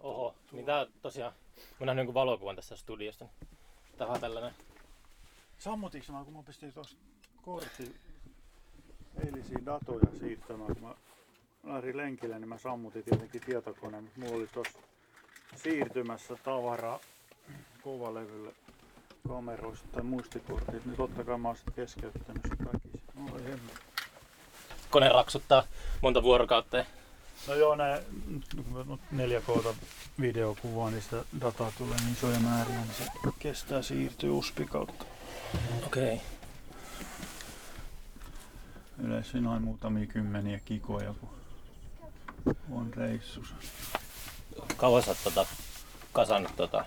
Oho, niin tää tosiaan, mä nähnyt jonkun valokuvan tässä studiosta. Tää on tällainen. Sammutiks mä, kun mä pistin tuossa kortti eilisiä datoja siirtämään, kun mä lähdin lenkille, niin mä sammutin tietenkin tietokoneen, mutta mulla oli tuossa siirtymässä tavaraa kovalevylle kameroista tai muistikortit, niin totta kai mä oon sit keskeyttänyt väkisin. Oi hemmet. Kone raksuttaa monta vuorokautta. ja- No joo, nää 4K videokuvaa, niin sitä dataa tulee niin isoja määriä, niin se kestää siirtyä USB kautta. Okei. Okay. Yleensä noin muutamia kymmeniä kikoja, kun on reissussa. Kauan sä oot tota, kasannut tota,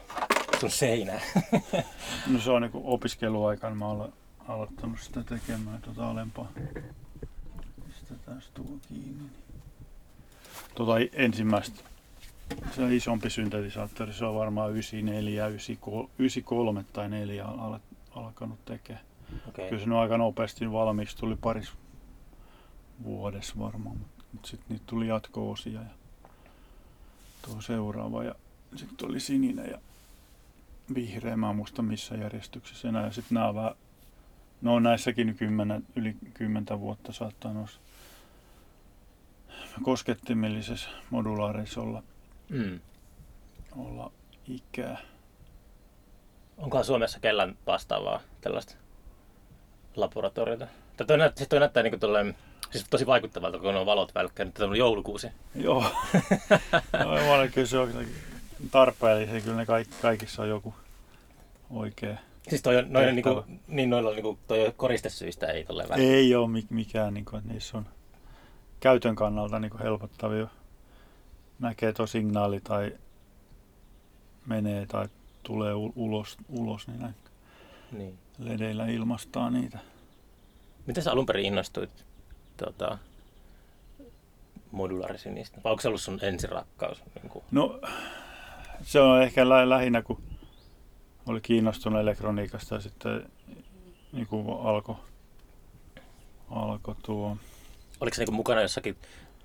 sun seinää? No se on niinku opiskeluaikana mä olen aloittanut sitä tekemään tuota alempaa. Pistetään tuo kiinni. Tota i- ensimmäistä. Se on isompi syntetisaattori, se on varmaan 94, 93 93 tai 4 al- alkanut tekemään. Okei. Kyllä se nyt aika nopeasti valmiiksi tuli paris vuodessa varmaan, mutta mut sitten niitä tuli jatko-osia ja tuo seuraava ja sitten tuli sininen ja vihreä, mä en muista missä järjestyksessä enää. Ja sitten nämä on vähän, no näissäkin nyt kymmenen, yli kymmentä vuotta saattaa noissa koskettimillisessa modulaarissa olla, Mm. olla ikää. Onkohan Suomessa kellään vastaavaa tällaista laboratoriota? Tai toi, näyttää, siis toi näyttää niinku tolleen, siis tosi vaikuttavalta, kun on valot välkkäin. Nyt on joulukuusi. Joo. no, olen kyllä se on tarpeellisia. Kyllä ne kaikki, kaikissa on joku oikea. Siis toi on, noin Tehtävä. niinku, niin noilla on niinku, toi koristesyistä ei tolleen välttämättä. Ei ole mi- mikään, niin kuin, että niissä on käytön kannalta niin kuin helpottavia. Näkee tuo signaali tai menee tai tulee ulos, ulos niin näin Niin. ledeillä ilmastaa niitä. Miten sä alun perin innostuit tota, modulaarisinistä? Vai onko se ollut sun ensirakkaus? Niin kuin? No se on ehkä lä- lähinnä kun oli kiinnostunut elektroniikasta ja sitten niin kuin alkoi alko tuo. Oliko se niin mukana jossakin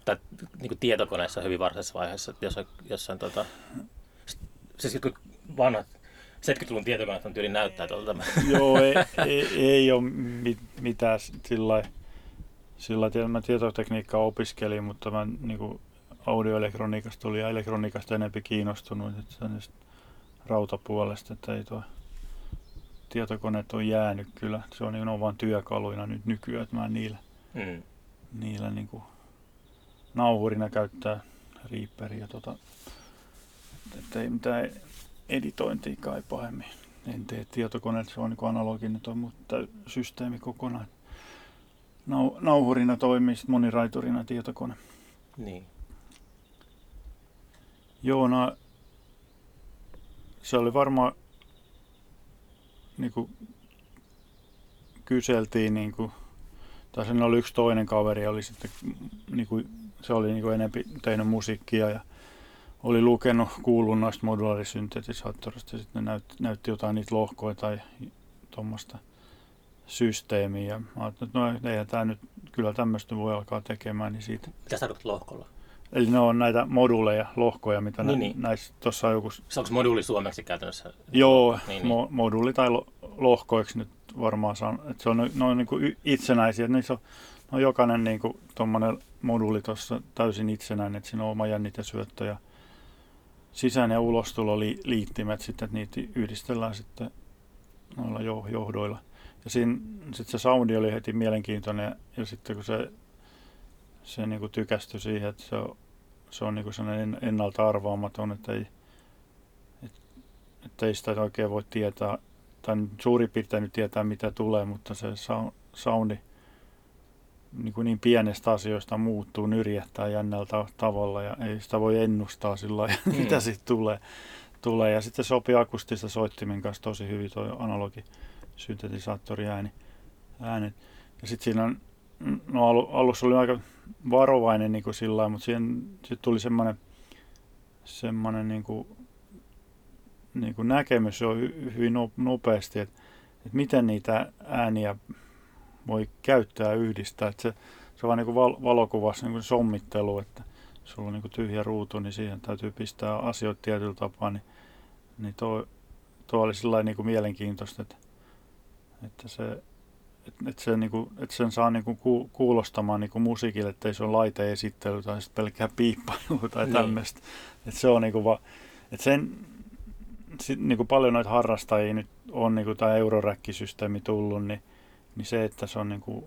tai niin kuin tietokoneessa hyvin varhaisessa vaiheessa, että jossain, tota, siis jotkut vanhat 70-luvun tietokoneet on tyyli näyttää tuolta. Joo, ei, ei, ei ole mit, mitään sillä sillä lailla, mä tietotekniikkaa opiskelin, mutta mä niin kuin audioelektroniikasta tuli ja elektroniikasta enempi kiinnostunut, että rautapuolesta, että ei tuo tietokoneet on jäänyt kyllä. Se on, niin, on vain työkaluina nyt nykyään, että mä en niillä, Mm. Niillä niin kuin nauhurina käyttää Reaperia, tota, että ei mitään editointia kai pahemmin. En tee tietokoneet, se on niin analoginen toi, mutta systeemi kokonaan. Nau, nauhurina toimii sit moniraiturina tietokone. Niin. Joo, no, se oli varmaan, niin kuin kyseltiin, niin kuin, tai sen oli yksi toinen kaveri, oli sitten, niin kuin, se oli niin kuin enempi tehnyt musiikkia ja oli lukenut, kuullut noista modulaarisyntetisaattorista ja sitten ne näytti, näytti jotain niitä lohkoja tai tuommoista systeemiä. Ja mä ajattelin, että no eihän tämä nyt, kyllä tämmöistä voi alkaa tekemään, niin siitä Mitä sä lohkolla? Eli ne on näitä moduleja, lohkoja, mitä Niin, niin, niin. näissä, tuossa on joku, Se onko moduuli suomeksi käytännössä? joo, Niin, niin, mo, moduli tai lo, lohkoiksi nyt varmaan san, että se on, ne on niin kuin itsenäisiä, niissä on, no jokainen niin kuin tuommoinen moduli tuossa täysin itsenäinen, että siinä on oma jännite syöttö ja sisään- ja ulostuloliittimet sitten, että niitä yhdistellään sitten noilla jo- johdoilla. Ja siinä sitten se soundi oli heti mielenkiintoinen ja sitten kun se, se niin kuin tykästyi siihen, että se on, se on niin kuin sellainen ennalta arvaamaton, että ei, et, että ei sitä oikein voi tietää, tai nyt suurin piirtein nyt tietää mitä tulee, mutta se sou- soundi niin, kuin niin pienestä asioista muuttuu, nyrjähtää jännältä tavalla ja ei sitä voi ennustaa sillä lailla, Mm. mitä siitä tulee. tulee. Ja sitten se sopii akustista soittimen kanssa tosi hyvin tuo analogi syntetisaattori ääni, äänet. Ja sitten siinä on, no alu, alussa oli aika varovainen niin kuin sillä lailla, mutta siihen sit tuli semmoinen semmoinen niin kuin, niin kuin näkemys hy- hyvin no- nopeasti, että, että miten niitä ääniä voi käyttää ja yhdistää. Että se, se on vaan niin kuin val- valokuvassa niin kuin sommittelu, että sulla on niin kuin tyhjä ruutu, niin siihen täytyy pistää asioita tietyllä tapaa, niin, niin tuo, tuo oli sillä niin kuin mielenkiintoista, että, että se, että, että, se, niin kuin, että sen saa niin kuin kuulostamaan niin kuin musiikille, että ei se ole laiteesittely tai sitten pelkkää piippailu tai tämmöistä. Että se on niin kuin va, että sen, sit, niin kuin paljon noita harrastajia nyt on niin kuin tämä euroräkkisysteemi tullut, niin, niin se, että se on niin kuin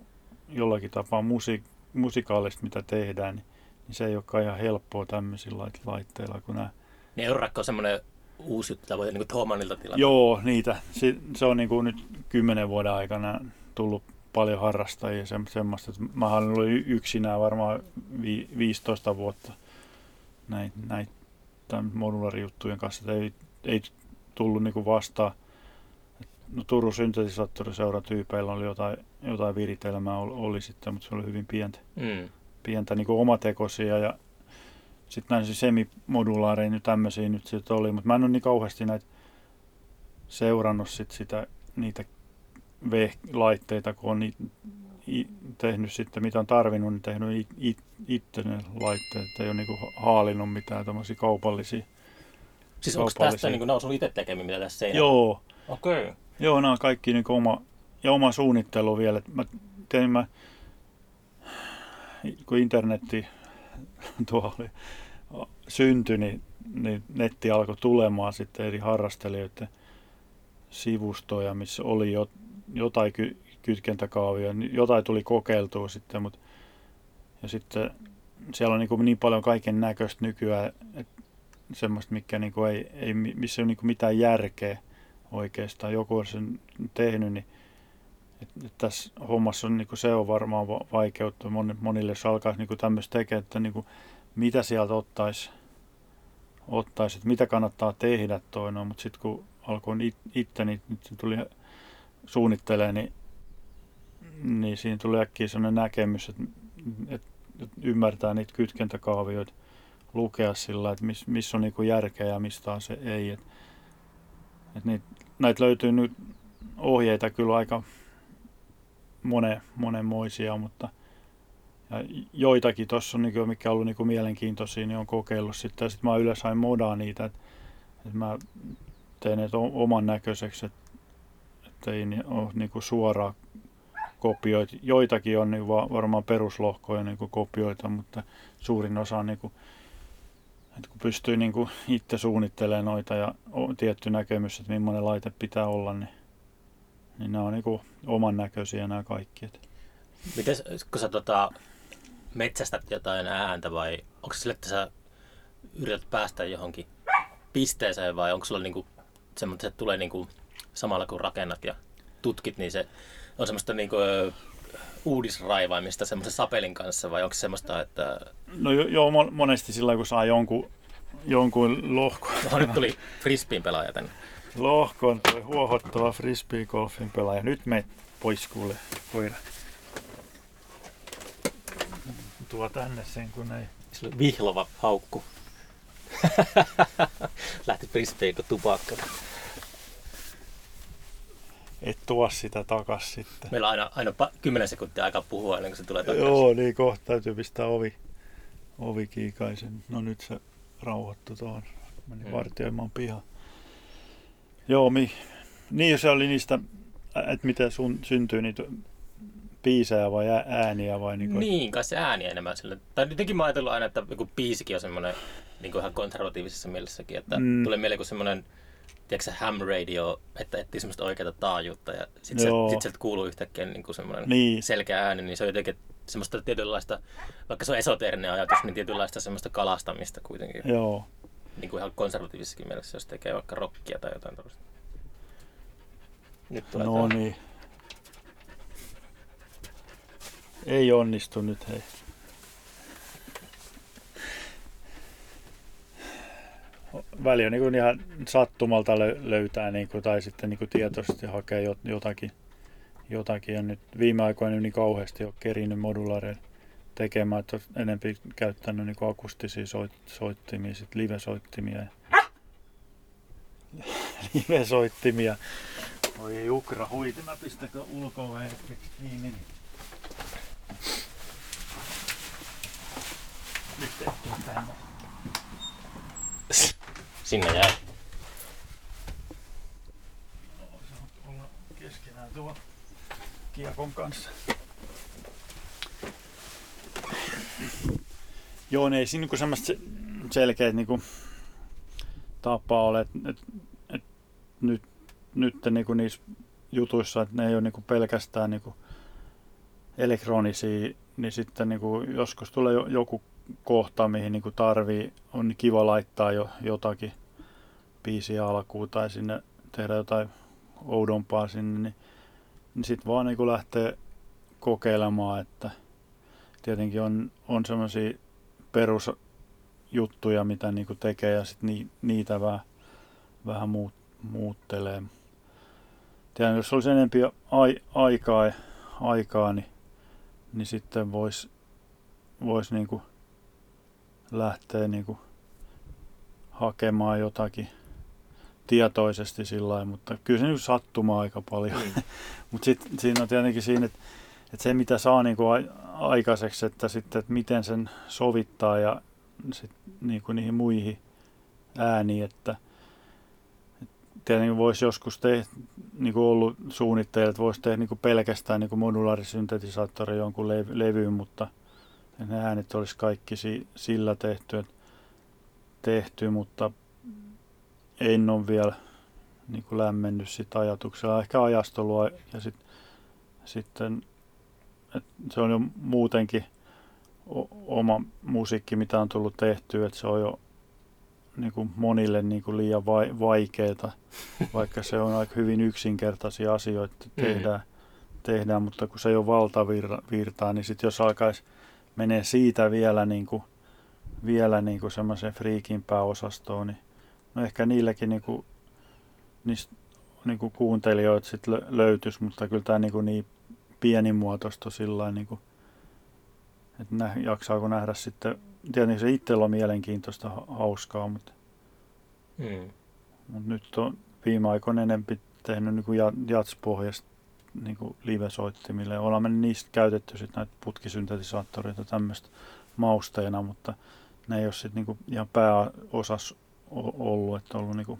jollakin tapaa musi, musikaalista, mitä tehdään, niin, niin se ei olekaan ihan helppoa tämmöisillä laitteilla kuin nämä. Niin euroräkki on semmoinen uusi juttu, voi niin Thomanilta tilata. Joo, niitä. Se, se on niin kuin nyt kymmenen vuoden aikana tullut paljon harrastajia se, semmoista. Että mä olen ollut yksinään varmaan vi, 15 vuotta näin, näin modularijuttujen kanssa. Että ei, ei tullut niin vastaan. No, Turun syntetisaattoriseuran tyypeillä oli jotain, jotain viritelmää oli, oli sitten, mutta se oli hyvin pientä, mm. pientä niin omatekoisia ja sitten näin semimodulaareja nyt tämmöisiä nyt sitten oli, mutta mä en ole niin kauheasti näitä seurannut sit sitä, niitä laitteita, kun on tehnyt sitten, mitä on tarvinnut, niin tehnyt it, it, itse ne laitteet, ei ole niinku haalinnut mitään tämmöisiä kaupallisia. Siis onko tästä niin nämä itse tekemiä, mitä tässä seinällä? Joo. Okei. Okay. Joo, nämä on kaikki niin oma, ja oma suunnittelu vielä. Mä tein mä, kun internetti tuo oli, syntyi, niin, niin netti alkoi tulemaan sitten eri harrastelijoiden sivustoja, missä oli jo, jotain ky, kytkentäkaavia, jotain tuli kokeiltua sitten, mutta ja sitten siellä on niin, kuin niin paljon kaiken näköistä nykyään, että semmoista, mikä niin kuin ei, ei, missä ei ole niin kuin mitään järkeä oikeastaan. Joku on sen tehnyt, niin että et tässä hommassa on, niin kuin se on varmaan vaikeutta monille, jos alkaisi niin tämmöistä tekemään, että niin kuin, mitä sieltä ottaisi, ottaisi, että mitä kannattaa tehdä toinen, mutta sitten kun alkoi itse, niin nyt tuli suunnittelemaan, niin, niin siinä tuli äkkiä sellainen näkemys, että, että, että ymmärtää niitä kytkentäkaavioita, lukea sillä, että missä miss on niin järkeä ja mistä se ei. Et, et niitä, näitä löytyy nyt ohjeita kyllä aika monen, monenmoisia, mutta ja joitakin tuossa on, niin mikä on ollut niin mielenkiintoisia, niin on kokeillut sitten. Ja sitten mä yleensä hain modaa niitä, että, että mä teen ne oman näköiseksi, että, että ei ole niin suoraa kopioita. Joitakin on niin varmaan peruslohkoja niin kopioita, mutta suurin osa on niin kuin, että kun pystyy niin kuin itse suunnittelemaan noita ja on tietty näkemys, että millainen laite pitää olla, niin, niin nämä on niin kuin oman näköisiä nämä kaikki. Miten kun sä tota, metsästät jotain ääntä vai onko sille, että sä yrität päästä johonkin pisteeseen vai onko sulla niinku semmoinen, että se tulee niinku samalla kun rakennat ja tutkit, niin se on semmoista niinku, uudisraivaamista semmoisen sapelin kanssa vai onko se semmoista, että... No joo, jo, monesti sillä kun saa jonkun, jonkun lohkon. No, nyt tuli frisbeen pelaaja tänne. Lohkon tuli huohottava frisbee-golfin pelaaja. Nyt me pois kuule, koira tuo tänne sen, kun ei... Sillä vihlova haukku. Lähti frisbeen kuin tupakka. Et tuo sitä takas sitten. Meillä on aina, aina 10 sekuntia aikaa puhua ennen kuin se tulee takaisin. Joo, niin kohta täytyy pistää ovi, ovi kiikaisen. No nyt se rauhoittui tuohon. Meni hmm. vartioimaan pihaan. Joo, mi, niin se oli niistä, että miten sun syntyy niitä biisejä vai ääniä vai niin kuin... Niin, kai se ääni enemmän sille. Tai jotenkin mä ajatellut aina, että joku biisikin on semmoinen niin kuin ihan konservatiivisessa mielessäkin, että mm. tulee mieleen kuin semmoinen tiedätkö ham radio, että etsii semmoista oikeaa taajuutta ja sitten se, sit sieltä kuuluu yhtäkkiä niin kuin semmoinen niin. selkeä ääni, niin se on jotenkin semmoista tietynlaista, vaikka se on esoteerinen ajatus, niin tietynlaista semmoista kalastamista kuitenkin. Joo. Niin kuin ihan konservatiivisessakin mielessä, jos tekee vaikka rockia tai jotain tällaista. Nyt tulee no tämä. niin. Ei onnistu nyt, hei. Väli on niin ihan sattumalta löytää niin kuin, tai sitten niin kuin tietoisesti hakea jotakin, jotakin. Ja nyt viime aikoina niin kauheasti ole kerinyt modulaareja tekemään, että on enempi käyttänyt niin kuin akustisia soit, soittimia, sitten live-soittimia. live-soittimia. Oi Ukra huiti, mä pistäkö ulkoa niin, niin. Nyt tehtiin tänne. Sinne jäi. olla keskenään tuo kiekon kanssa. Joo, ne ei siinä niinku semmoista se- selkeät niinku tapaa ole, että et, et nyt, nyt niinku niissä jutuissa, että ne ei ole niinku pelkästään niinku elektronisia, niin sitten niinku joskus tulee jo, joku kohta, mihin niinku tarvii, on kiva laittaa jo jotakin biisiä alkuun tai sinne tehdä jotain oudompaa sinne, niin, niin sitten vaan niin lähtee kokeilemaan, että tietenkin on, on semmoisia perusjuttuja, mitä niin tekee ja sitten ni, niitä vähän, vähän muut, muuttelee. Tiedän, jos olisi enempi ai, aikaa, aikaa, niin, niin sitten voisi vois niin lähteä niin hakemaan jotakin tietoisesti sillä lailla, mutta kyllä se nyt sattumaa aika paljon. Mm. mutta sitten siinä on tietenkin siinä, että, että se mitä saa niin kuin aikaiseksi, että sitten että miten sen sovittaa ja sit niin kuin niihin muihin ääniin, että, että tietenkin voisi joskus tehdä, niin kuin ollut suunnitteilla, että voisi tehdä niin kuin pelkästään niin kuin modulaarisyntetisaattori jonkun levy, levyyn, mutta ne äänet olisi kaikki si, sillä tehty, tehty, mutta en ole vielä niin kuin lämmennyt sitä ajatuksella. Ehkä ajastolua ja sit, sitten se on jo muutenkin o- oma musiikki, mitä on tullut tehtyä, että se on jo niin kuin monille niin kuin liian vai- vaikeaa, vaikka se on aika hyvin yksinkertaisia asioita tehdään, tehdään mutta kun se ei ole valtavirtaa, niin sitten jos alkaisi menee siitä vielä, niin kuin, vielä niin kuin semmoisen friikimpään osastoon, niin no ehkä niilläkin niin kuin, niistä niin kuin kuuntelijoita sit löytyisi, mutta kyllä tämä niin, kuin niin pienimuotoista sillä niin kuin, että nä, jaksaako nähdä sitten, tietenkin se itsellä on mielenkiintoista, hauskaa, mutta, Mm. mutta nyt on viime aikoina enempi tehnyt niin jatspohjasta niin live-soittimille. Ollaan me niistä käytetty sit näitä putkisyntetisaattoreita tämmöistä mausteina, mutta ne ei ole sitten niin ihan pääosas ollut, että on ollut, niin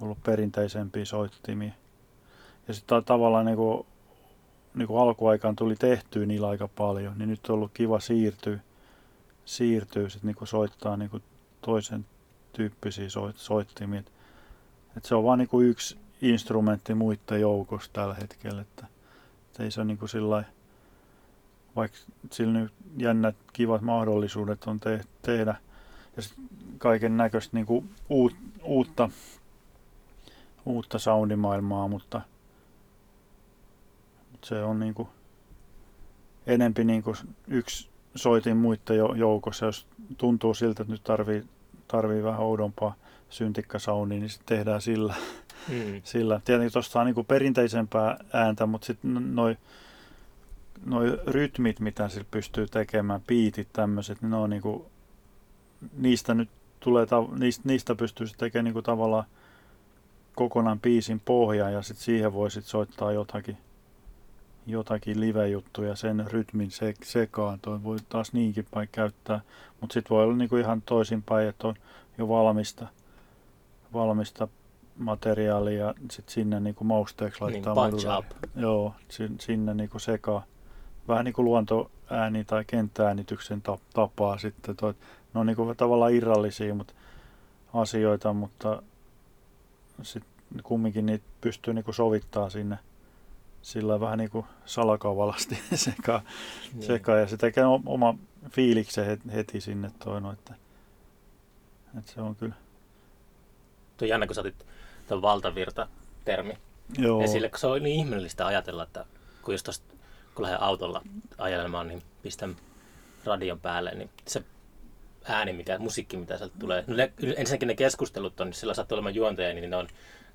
ollut perinteisempiä soittimia. Ja sitten tavallaan niin kuin, niin kuin alkuaikaan tuli tehtyä niillä aika paljon, niin nyt on ollut kiva siirtyä, siirtyä sit niin soittaa niin toisen tyyppisiä soit, soittimia. Et se on vain niin yksi instrumentti muiden joukossa tällä hetkellä, että, että ei se niin kuin sillä vaikka sillä nyt jännät, kivat mahdollisuudet on te- tehdä ja kaiken näköistä niin kuin uut, uutta, uutta soundimaailmaa, mutta, mutta se on niin kuin enempi niin kuin yksi soitin muiden joukossa, jos tuntuu siltä, että nyt tarvii, tarvii vähän oudompaa syntikkasoundia, niin sitten tehdään sillä. Mm. sillä. Tietenkin tuosta on niin perinteisempää ääntä, mutta sitten noin noi rytmit, mitä sillä pystyy tekemään, biitit tämmöiset, niin ne on niin kuin, niistä nyt tulee, niistä, niistä pystyy tekemään niin kuin tavallaan kokonaan biisin pohja ja sitten siihen voi sit soittaa jotakin, jotakin live-juttuja sen rytmin se, sekaan. Toi voi taas niinkin päin käyttää, mutta sitten voi olla niinku ihan toisinpäin, että on jo valmista, valmista materiaalia ja sitten sinne niinku mausteeksi laittaa niin, punch up. Joo, sinne niinku sekaan. Vähän niin kuin luontoääni tai kenttäänityksen tapaa sitten. Toi, ne on niinku tavallaan irrallisia mutta asioita, mutta sitten kumminkin niitä pystyy niinku sovittaa sinne sillä vähän niin kuin salakavalasti sekaan, niin. seka, ja se tekee oma fiiliksen heti sinne toino, että, että se on kyllä. Tuo jännä, kun sä otit tuon valtavirta-termi Joo. esille, kun se on niin ihmeellistä ajatella, että kun just tosta, kun lähden autolla ajelemaan, niin pistän radion päälle, niin se ääni, mikä, musiikki, mitä sieltä tulee. No ne, ensinnäkin ne keskustelut on, niin sillä sattuu olemaan juontaja, niin ne on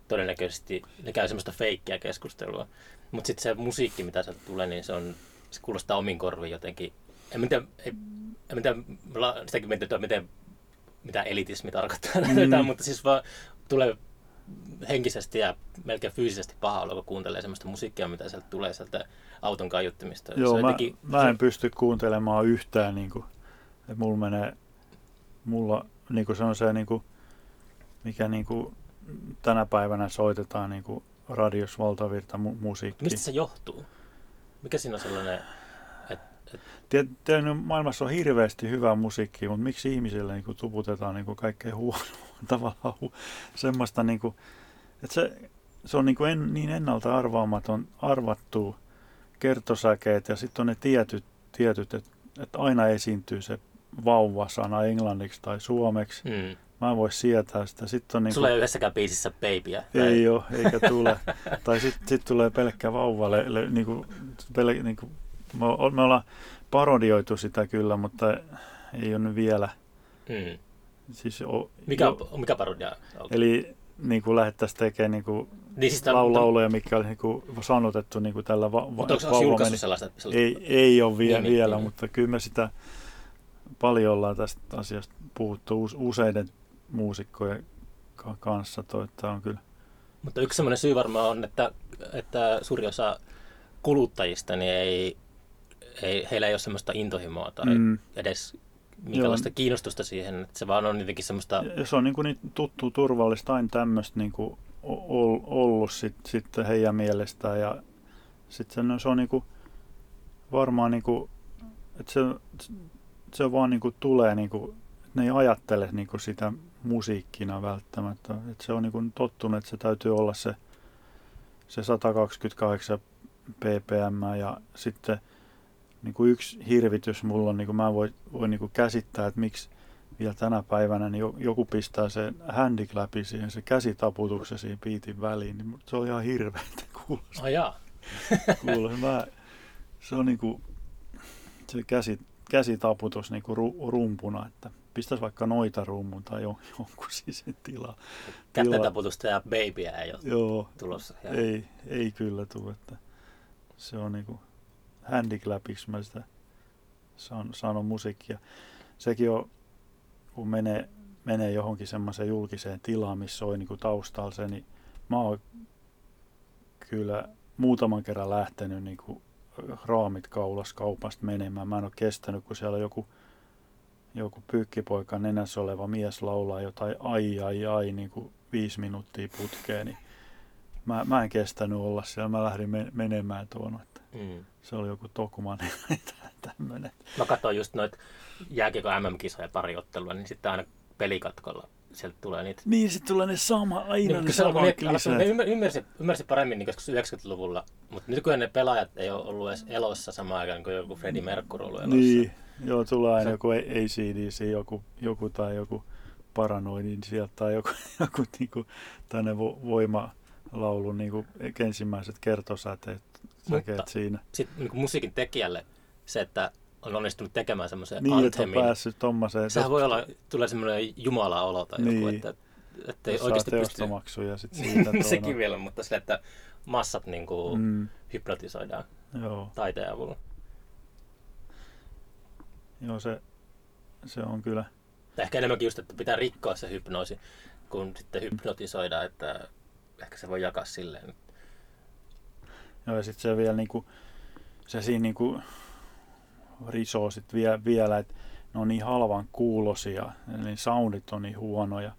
todennäköisesti, ne käy semmoista feikkiä keskustelua. Mutta sitten se musiikki, mitä sieltä tulee, niin se, on, se kuulostaa omin korviin jotenkin. En mitä, en, en mitä, sitäkin mietin, että miten, mitä elitismi tarkoittaa, mm. mutta siis vaan tulee henkisesti ja melkein fyysisesti paha olla, kun kuuntelee semmoista musiikkia, mitä sieltä tulee sieltä auton kaiuttimista. Joo, mä, jotenkin, mä en pysty kuuntelemaan yhtään niin kuin Et mulla menee, mulla niinku se on se, niinku, mikä niinku tänä päivänä soitetaan niinku radios valtavirta mu- musiikki. Mistä se johtuu? Mikä siinä on sellainen, että Tiet- tiedän, maailmassa on hirveästi hyvää musiikkia, mutta miksi ihmisille niinku tuputetaan niinku kaikkein huonoa tavallaan semmoista, niinku, että se, se on niinku en, niin ennalta arvaamaton, arvattu kertosäkeet ja sitten on ne tietyt, tietyt että et aina esiintyy se vauva-sana englanniksi tai suomeksi. mm. Mä en voi sietää sitä. Sitten on niinku, sulla ei ole yhdessäkään biisissä babyä? ei ole, eikä tule. tai sitten sit tulee pelkkä vauva. Le, le, niinku, pel, niinku, me, o- me ollaan parodioitu sitä kyllä, mutta ei ole nyt vielä. Mm. Siis o, Mikä, jo, mikä parodia eli niin kuin lähdettäisiin tekemään niin kuin niin siis tämän, lau, lauluja, mikä oli niin kuin sanotettu niin kuin tällä va, mutta onko, onko sellaista? sellaista Ei, ei ole vie, Niin, niin, vielä, niin. mutta kyllä me sitä paljon ollaan tästä asiasta puhuttu us, useiden muusikkojen ka- kanssa. Toi, on kyllä Mutta yksi semmoinen syy varmaan on, että, että suuri osa kuluttajista niin ei, ei, heillä ei ole semmoista intohimoa tai mm, edes minkälaista kiinnostusta siihen. Että se vaan on jotenkin semmoista... Ja se on niin, kuin niin tuttu, turvallista, aina tämmöistä niin kuin ol- ollut sit, sitten heidän mielestään. Ja sitten se, no, se on niin kuin varmaan, niin kuin, että se, se vaan niin kuin tulee, niin kuin, että ne ei ajattele niin kuin sitä musiikkina välttämättä. Että se on niin kuin tottunut, että se täytyy olla se, se 128 ppm ja sitten niin kuin yksi hirvitys mulla on, niin kuin mä voin voi niin kuin käsittää, että miksi vielä tänä päivänä niin jo- joku pistää sen handiclapi siihen, se käsitaputuksen siihen biitin väliin, niin se on ihan hirveätä kuulostaa. Oh, jaa. Mä, se on niinku se käsi, käsitaputus niinku ru, rumpuna, että pistäisi vaikka noita rummun tai jon, jonkun siis tilaa. Kätten taputusta ja babyä ei ole Joo, tulossa. Ja ei, ei kyllä tule, että se on niinku handiclapiksi mä sitä san, sanon musiikkia. Sekin on, kun menee, menee johonkin semmoiseen julkiseen tilaan, missä soi niinku taustalla se, niin mä oon kyllä muutaman kerran lähtenyt niinku raamit kaulas kaupasta menemään. Mä en ole kestänyt, kun siellä joku, joku pyykkipoika nenässä oleva mies laulaa jotain ai ai ai niin kuin viisi minuuttia putkeen, niin mä, mä en kestänyt olla siellä. Mä lähdin men- menemään tuonne. Mm. se oli joku Tokumanen tämmöinen. Mä katsoin just noita jääkiekon MM-kisoja pari ottelua, niin sitten aina pelikatkolla sieltä tulee niitä Niin, sitten tulee ne sama, aina Niin, ne samat ne, ne kliseet. ymmär, ymmärsi, ymmärsi paremmin niin joskus 90-luvulla, mutta nykyään ne pelaajat ei ole ollut edes elossa samaan aikaan kuin joku Freddie Mercury ollut elossa. Niin, joo, tulee aina Se- joku ACDC, joku, joku tai joku paranoidin sieltä tai joku, joku niinku, tänne vo- voimalaulu niinku, ensimmäiset kertosäteet säkeet Mutta- siinä. Sitten niin musiikin tekijälle se, että on onnistunut tekemään semmoisen Niin, anthemin, päässyt tommoseen. sehän voi olla, tulee semmoinen jumala-olo tai joku, Niin. että, että ei oikeasti pysty... teostomaksuja sit siitä. Sekin vielä, mutta sille, että massat niin kuin Mm, hypnotisoidaan joo, taiteen avulla. joo se, se on kyllä. Tai ehkä enemmänkin just, että pitää rikkoa se hypnoosi, kun sitten hypnotisoida, että ehkä se voi jakaa silleen. Joo, ja sitten se vielä niinku, se siinä niinku risoo sit vie, vielä, että ne on niin halvan kuulosia, eli soundit on niin huonoja.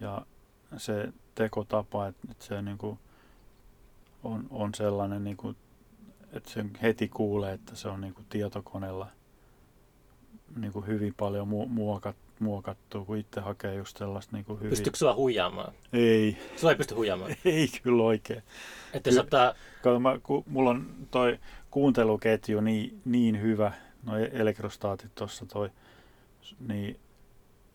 Ja se tekotapa, että et se niinku on, on sellainen, niinku, että sen heti kuulee, että se on niinku tietokoneella niinku hyvin paljon mu- muokat, muokattu, kun itse hakee just sellaista niinku hyvin. Pystyykö sua huijaamaan? Ei, Sua ei pysty huijaamaan. ei kyllä oikein. Että jos ottaa, Kato, mä, ku, mulla on toi kuunteluketju niin, niin hyvä, noi elektrostaatit tuossa toi, niin,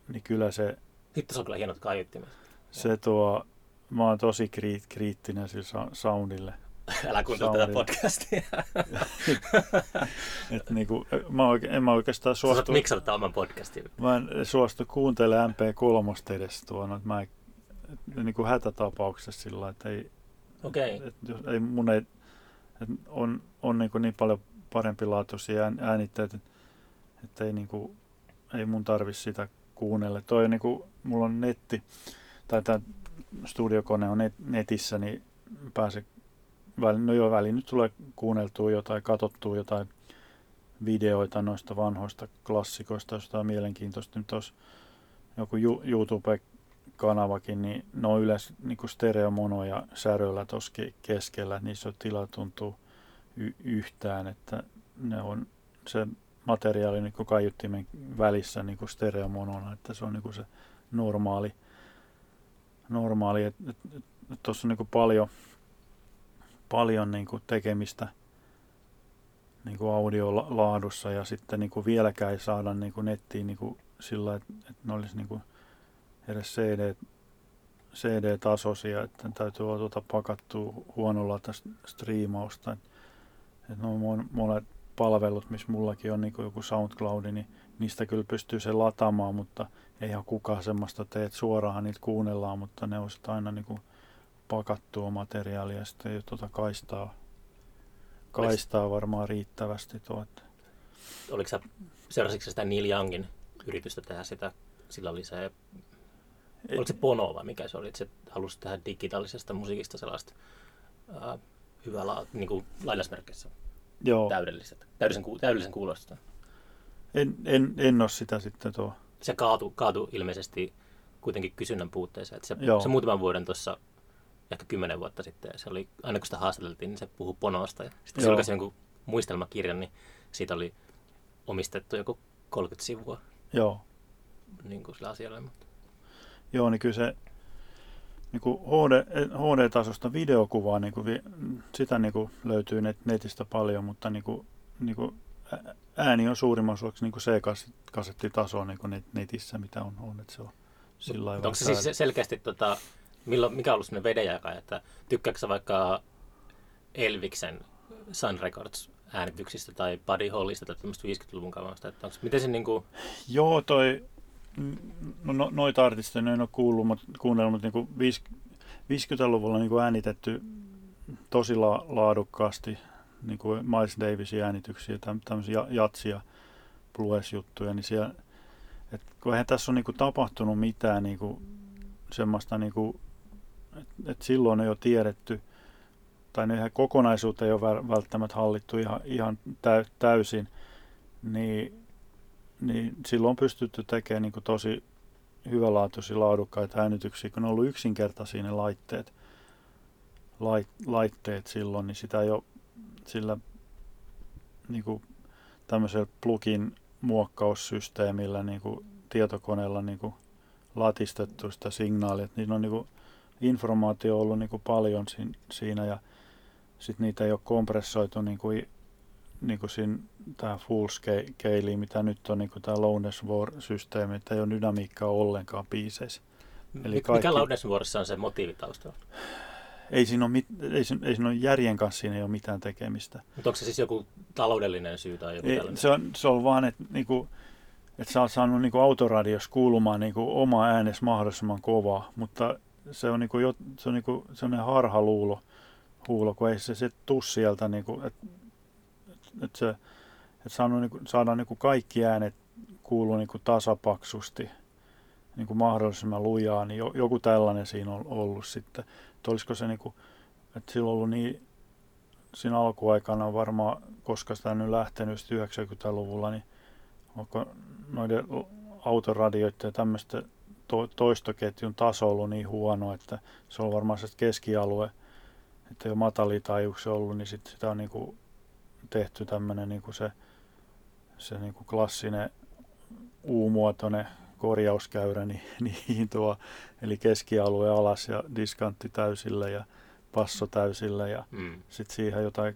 niin kyllä se, hitto se on kyllä hienot kaiuttimet. se tuo, mä oon tosi kriit, kriittinen sille sa- soundille. Älä kuuntele tätä podcastia. Et niinku, mä oikein, en mä oikeastaan Sä suostu, miksata tämän oman podcastin. mä en suostu kuuntelemaan MP3 edes tuona, että mä en, niinku hätätapauksessa sillä että ei, Okei. Okay. et, jos, ei mun ei, et on, on niin, niin paljon parempilaatuisia ään- äänitteitä, että, että ei, niin kuin, ei mun tarvi sitä kuunnella. Toi niin kuin, mulla on netti, tai tämä studiokone on net, netissä, niin pääse väliin, no joo, väliin nyt tulee kuunneltua jotain, katsottua jotain videoita noista vanhoista klassikoista, jostain mielenkiintoista. Nyt olisi joku YouTube-kanavakin, niin ne on yleensä niin stereomono ja säröllä tuossa keskellä, niissä on tila tuntuu y- yhtään, että ne on se materiaali niin kaiuttimen välissä niin stereomonona, että se on niin se normaali, normaali että et, et, et tuossa on niin paljon, paljon niin tekemistä niin audiolaadussa ja sitten niin vieläkään ei saada niin nettiin niin sillä, että, että ne olisi niin edes CD, CD-tasoisia, että täytyy tuota pakattua huonolla tästä striimausta. Että on monet palvelut, missä mullakin on niin joku SoundCloud, niin niistä kyllä pystyy se lataamaan, mutta ei ole kukaan semmoista tee, että suoraan niitä kuunnellaan, mutta ne olisi aina niin kuin pakattua materiaalia ja sitten tuota kaistaa, kaistaa varmaan riittävästi. Tuot. Oliko sä, seurasitko sitä Neil Youngin yritystä tehdä sitä, sillä oli se, oliko se Pono vai mikä se oli, että se halusi tehdä digitaalisesta musiikista sellaista uh, hyvää la, niin kuin lainausmerkeissä Joo. täydelliset, täydellisen, täydellisen kuulosta. En, en, en ole sitä sitten tuo. Se kaatui, kaatu ilmeisesti kuitenkin kysynnän puutteeseen. Että se, se muutaman vuoden tuossa, ehkä kymmenen vuotta sitten, se oli, aina kun sitä haastateltiin, niin se puhui ponosta. Ja sitten se julkaisi jonkun muistelmakirjan, niin siitä oli omistettu joku 30 sivua. Joo. Niin kuin sillä asialla. Mutta... Joo, niin kyllä se niin kuin HD, HD-tasosta videokuvaa, niin kuin, sitä niin kuin löytyy net, netistä paljon, mutta niin kuin, niin kuin ääni on suurimman osaksi niin C-kasettitaso niin kuin netissä, mitä on, on että se on sillä Onko se siis selkeästi, tota, milloin, mikä on ollut sellainen vedenjaka, että tykkääkö vaikka Elviksen Sun Records äänityksistä tai Buddy Hollista tai tämmöistä 50-luvun kaavasta, että onko, miten se niin kuin... Joo, toi, no, no, noita artisteja en ole kuullut, mutta kuunnellut, mutta niin 50-luvulla niin kuin äänitetty tosi la, laadukkaasti niin kuin Miles Davisin äänityksiä, tämmöisiä jatsia, blues-juttuja, niin siellä, et kun eihän tässä ole niin kuin tapahtunut mitään niin kuin, semmoista, niin kuin, että et silloin ei ole tiedetty, tai ne kokonaisuutta ei ole välttämättä hallittu ihan, ihan täysin, niin niin silloin on pystytty tekemään niin tosi hyvälaatuisia laadukkaita äänityksiä, kun ne on ollut yksinkertaisia ne laitteet, lait, laitteet silloin, niin sitä ei ole sillä niin kuin tämmöisellä plugin muokkaussysteemillä niin kuin tietokoneella niin kuin latistettu sitä signaalia, että niin on niin kuin informaatio ollut niin kuin paljon siinä ja sitten niitä ei ole kompressoitu niin kuin niin kuin siinä tämä full scale, mitä nyt on niin tämä Loudness War-systeemi, että ei ole dynamiikkaa ollenkaan biiseissä. Eli kaikki... Mikä Loudness Warissa on se motiivi taustalla? Ei siinä, ole, mit... ei, siinä, ei siinä ole järjen kanssa siinä ei ole mitään tekemistä. Mutta onko se siis joku taloudellinen syy tai joku ei, tällainen? Se on, se on vaan, että, niin kuin, että sä oot saanut niin autoradios kuulumaan niin kuin oma äänes mahdollisimman kovaa, mutta se on, niin kuin, se on niin kuin, sellainen harhaluulo, huulo, kun ei se, se tuu sieltä, niin kuin, että että, se, että saadaan, niin kuin, saadaan niin kuin kaikki äänet kuuluu niin kuin tasapaksusti niin kuin mahdollisimman lujaa, niin joku tällainen siinä on ollut sitten. Että olisiko se niin kuin, että silloin ollut niin, siinä alkuaikana varmaan, koska sitä on nyt lähtenyt 90-luvulla, niin onko noiden autoradioiden ja tämmöistä to, toistoketjun taso ollut niin huono, että se on varmaan se keskialue, että jo matalitajuuksia ollut, niin sit sitä on niin kuin tehty tämmöinen niin kuin se, se niin kuin klassinen U-muotoinen korjauskäyrä niin, niin tuo, eli keskialue alas ja diskantti täysille ja passo täysille ja mm. sitten siihen jotain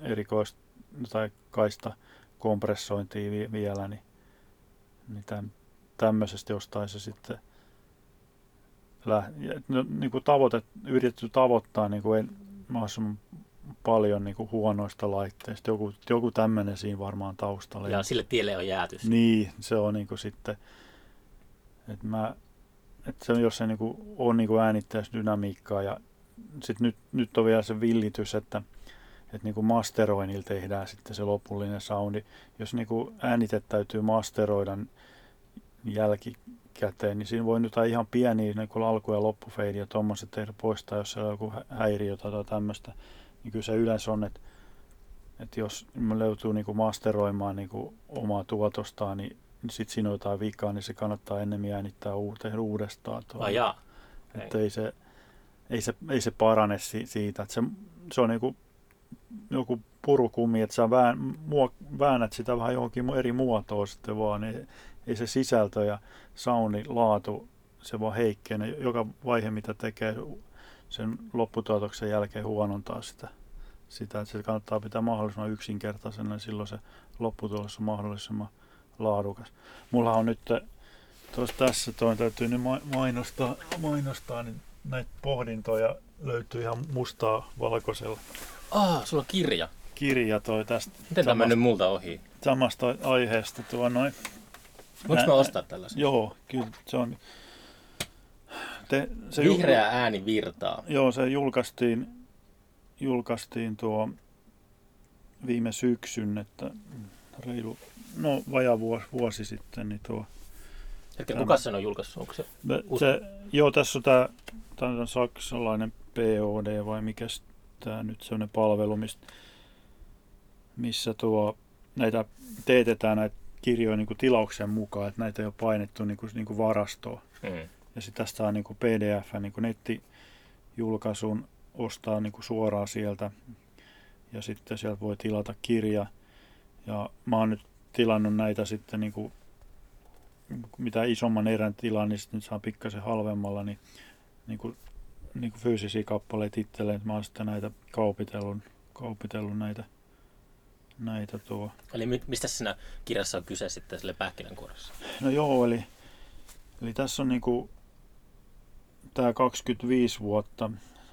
erikoista jotain kaista kompressointia vi- vielä, niin, niin täm, tämmöisestä jostain se sitten lä- no, niin kuin tavoite, yritetty tavoittaa niin kuin en, mahdollisimman paljon niin kuin huonoista laitteista. Joku, joku tämmöinen siinä varmaan taustalla. Ja sille tielle on jääty. Niin, se on niin kuin sitten, että mä, että se, jos se niin kuin on niin kuin äänittäjäsdynamiikkaa ja sitten nyt, nyt on vielä se villitys, että, että niin kuin masteroinnilla tehdään sitten se lopullinen soundi. Jos niin kuin äänitet täytyy masteroida jälkikäteen, niin siinä voi nyt ihan pieniä niin alku- ja loppufeidiä tuommoiset tehdä poistaa, jos siellä on joku häiriö tai tämmöistä niin kyllä se yleensä on, että, että jos me löytyy niin kuin masteroimaan niin kuin omaa tuotostaan, niin sitten siinä on jotain vikaa, niin se kannattaa ennemmin äänittää tehdä uudestaan. Tuo. Ai jaa. Että ei se, ei se, ei se parane si, siitä. Että se, se on niin kuin joku purukumi, että sä vään, muo, väännät sitä vähän johonkin eri muotoon sitten vaan, niin ei se sisältö ja sauni laatu, se vaan heikkenee. Joka vaihe, mitä tekee sen lopputuotoksen jälkeen huonontaa sitä, sitä että se kannattaa pitää mahdollisimman yksinkertaisena, niin silloin se lopputulos on mahdollisimman laadukas. Mulla on nyt tuossa tässä, toi täytyy nyt mainostaa, mainostaa niin näitä pohdintoja löytyy ihan mustaa valkoisella. Ah, sulla on kirja. Kirja toi tästä. Miten tämä mennyt multa ohi? Samasta aiheesta tuo noin. Voinko mä ostaa tällaisen? Joo, kyllä se on. Te, se Vihreä jul... ääni virtaa. Joo, se julkaistiin, julkaistiin tuo viime syksyn, että reilu, no vajaa vuosi, vuosi sitten, niin tuo Eli kuka sen on julkaissut? Onko se, se joo, tässä on tämä, tämä on saksalainen POD vai mikä tämä nyt sellainen palvelu, mistä, missä tuo, näitä teetetään näitä kirjoja niin kuin tilauksen mukaan, että näitä ei ole painettu niin kuin, niin kuin varastoon. Mm. Ja sitten tästä saa niin kuin PDF, niin kuin nettijulkaisun ostaa niin kuin suoraan sieltä. Ja sitten sieltä voi tilata kirja. Ja mä oon nyt tilannut näitä sitten niin kuin mitä isomman erän tilaa, niin sitten saa pikkasen halvemmalla, niin, niin, kuin, niin kuin fyysisiä kappaleita itselleen. Mä oon sitten näitä kaupitellut, kaupitellut näitä, näitä tuo. Eli mistä siinä kirjassa on kyse sitten sille pähkinänkuoressa? No joo, eli, eli tässä on niinku tämä 25 vuotta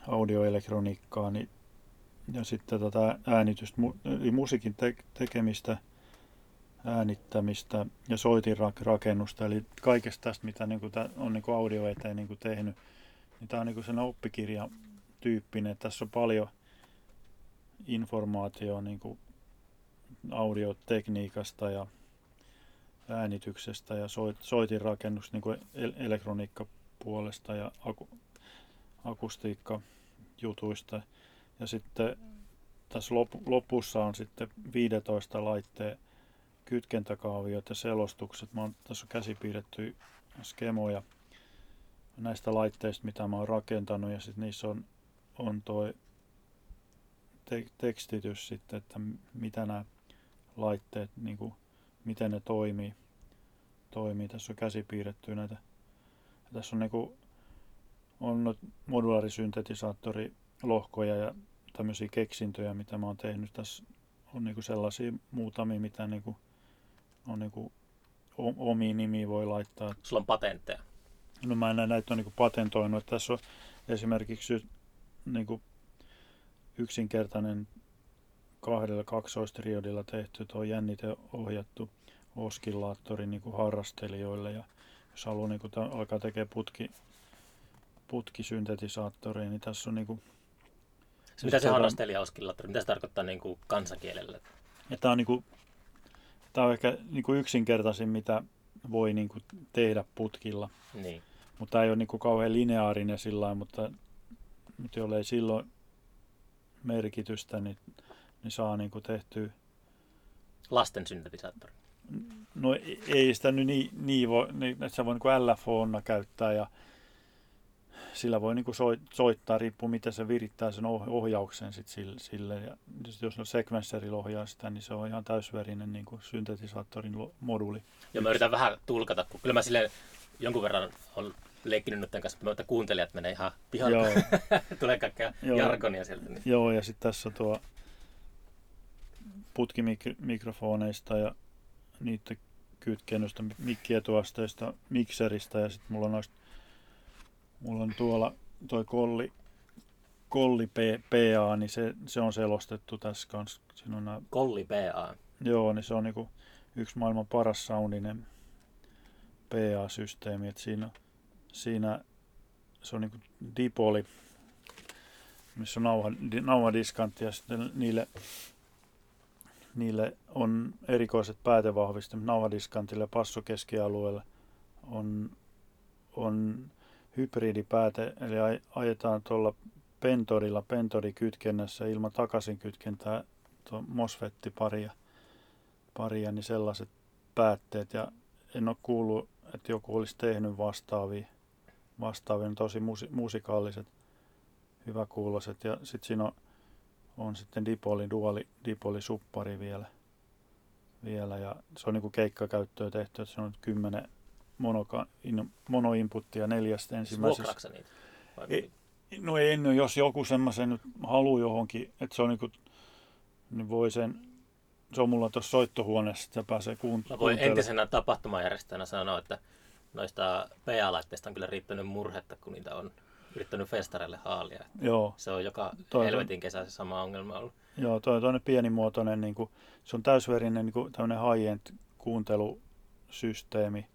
audioelektroniikkaa, niin, ja sitten tätä äänitystä, eli musiikin te- tekemistä – äänittämistä ja soitinrakennusta, eli kaikesta tästä, mitä niin kuin on niin kuin audio eteen niin kuin tehnyt, niin tämä on niin kuin sen oppikirja tyyppinen. Tässä on paljon informaatiota niin kuin audiotekniikasta ja äänityksestä ja soit, niin kuin elektroniikkapuolesta ja aku, akustiikkajutuista. Ja sitten tässä lopussa on sitten 15 laitteen kytkentäkaaviot ja selostukset. Mä oon, tässä on käsipiirretty skemoja näistä laitteista, mitä mä oon rakentanut ja sitten niissä on, on toi te- tekstitys sitten, että mitä nämä laitteet, niin kuin, miten ne toimii. toimii. Tässä on käsipiirretty näitä. Tässä on, niin kuin, on modulaarisyntetisaattorilohkoja ja tämmöisiä keksintöjä, mitä mä oon tehnyt. Tässä on niin kuin sellaisia muutamia, mitä niin kuin on niin kuin, omiin nimiä voi laittaa. Sulla on patentteja? No mä en näitä ole niin patentoinut. Tässä on esimerkiksi niin kuin yksinkertainen kahdella kaksoistriodilla tehty tuo jännite ohjattu oskillaattori niin kuin harrastelijoille. Ja jos haluaa niin kuin, alkaa tekemään putki, putkisyntetisaattoria, niin tässä on niin kuin, mitä se harrastelija oskillaattori, mitä se tarkoittaa niin kuin kansakielellä? Tämä on niin kuin Tämä on ehkä niin kuin yksinkertaisin, mitä voi niin kuin tehdä putkilla. Niin. Mutta tämä ei ole niin kuin kauhean lineaarinen sillä mutta, mutta jollei silloin merkitystä, niin, niin saa niin kuin tehtyä. Lasten syntetisaattori? No ei sitä nyt niin, niin voi, niin, että sä voi niin LFOna käyttää ja sillä voi niinku soittaa, riippuu miten se virittää sen ohjauksen sit sille. Ja jos on sequencerilla ohjaa sitä, niin se on ihan täysverinen niinku syntetisaattorin moduli. Joo, mä yritän vähän tulkata, kun kyllä mä silleen jonkun verran on leikkinyt nyt kanssa, että kuuntelijat menee ihan pihalle. Joo. Tulee kaikkea Joo. jargonia sieltä. Niin. Joo, ja sitten tässä tuo putkimikrofoneista ja niiden kytkennystä, mikkietuasteista, mikseristä ja sitten mulla on noista Mulla on tuolla toi kolli, kolli PA, niin se, se on selostettu tässä kanssa. Siinä on nää, kolli PA? Joo, niin se on niinku yksi maailman paras soundinen PA-systeemi. Et siinä, siinä se on niinku dipoli, missä on nauha, nauhadiskantti ja sitten niille, niille on erikoiset päätevahvistimet nauhadiskantille ja passokeskialueelle on, on hybridipääte, eli ajetaan tuolla pentorilla, pentorikytkennässä ilman takaisinkytkentää tuo MOSFETti paria, paria, niin sellaiset päätteet. Ja en ole kuullut, että joku olisi tehnyt vastaavia, vastaavia tosi musi, musikaaliset, hyväkuuloiset. Ja sitten siinä on, on sitten dipoli, duali, dipoli suppari vielä. vielä. Ja se on niin keikkakäyttöä tehty, että se on kymmenen monoka, in, monoinputtia neljästä ensimmäisestä. niitä? Ei, no ei, no jos joku semmoisen nyt haluaa johonkin, että se on niin kuin, niin voi sen, se on mulla tuossa soittohuoneessa, että pääsee kuunt- Mä voin entisenä tapahtumajärjestäjänä sanoa, että noista PA-laitteista on kyllä riittänyt murhetta, kun niitä on yrittänyt festareille haalia. Joo. Se on joka Toi- helvetin kesä se sama ongelma ollut. Joo, toi toinen pienimuotoinen, niin kuin, se on täysverinen niin kuin tämmöinen high-end kuuntelusysteemi,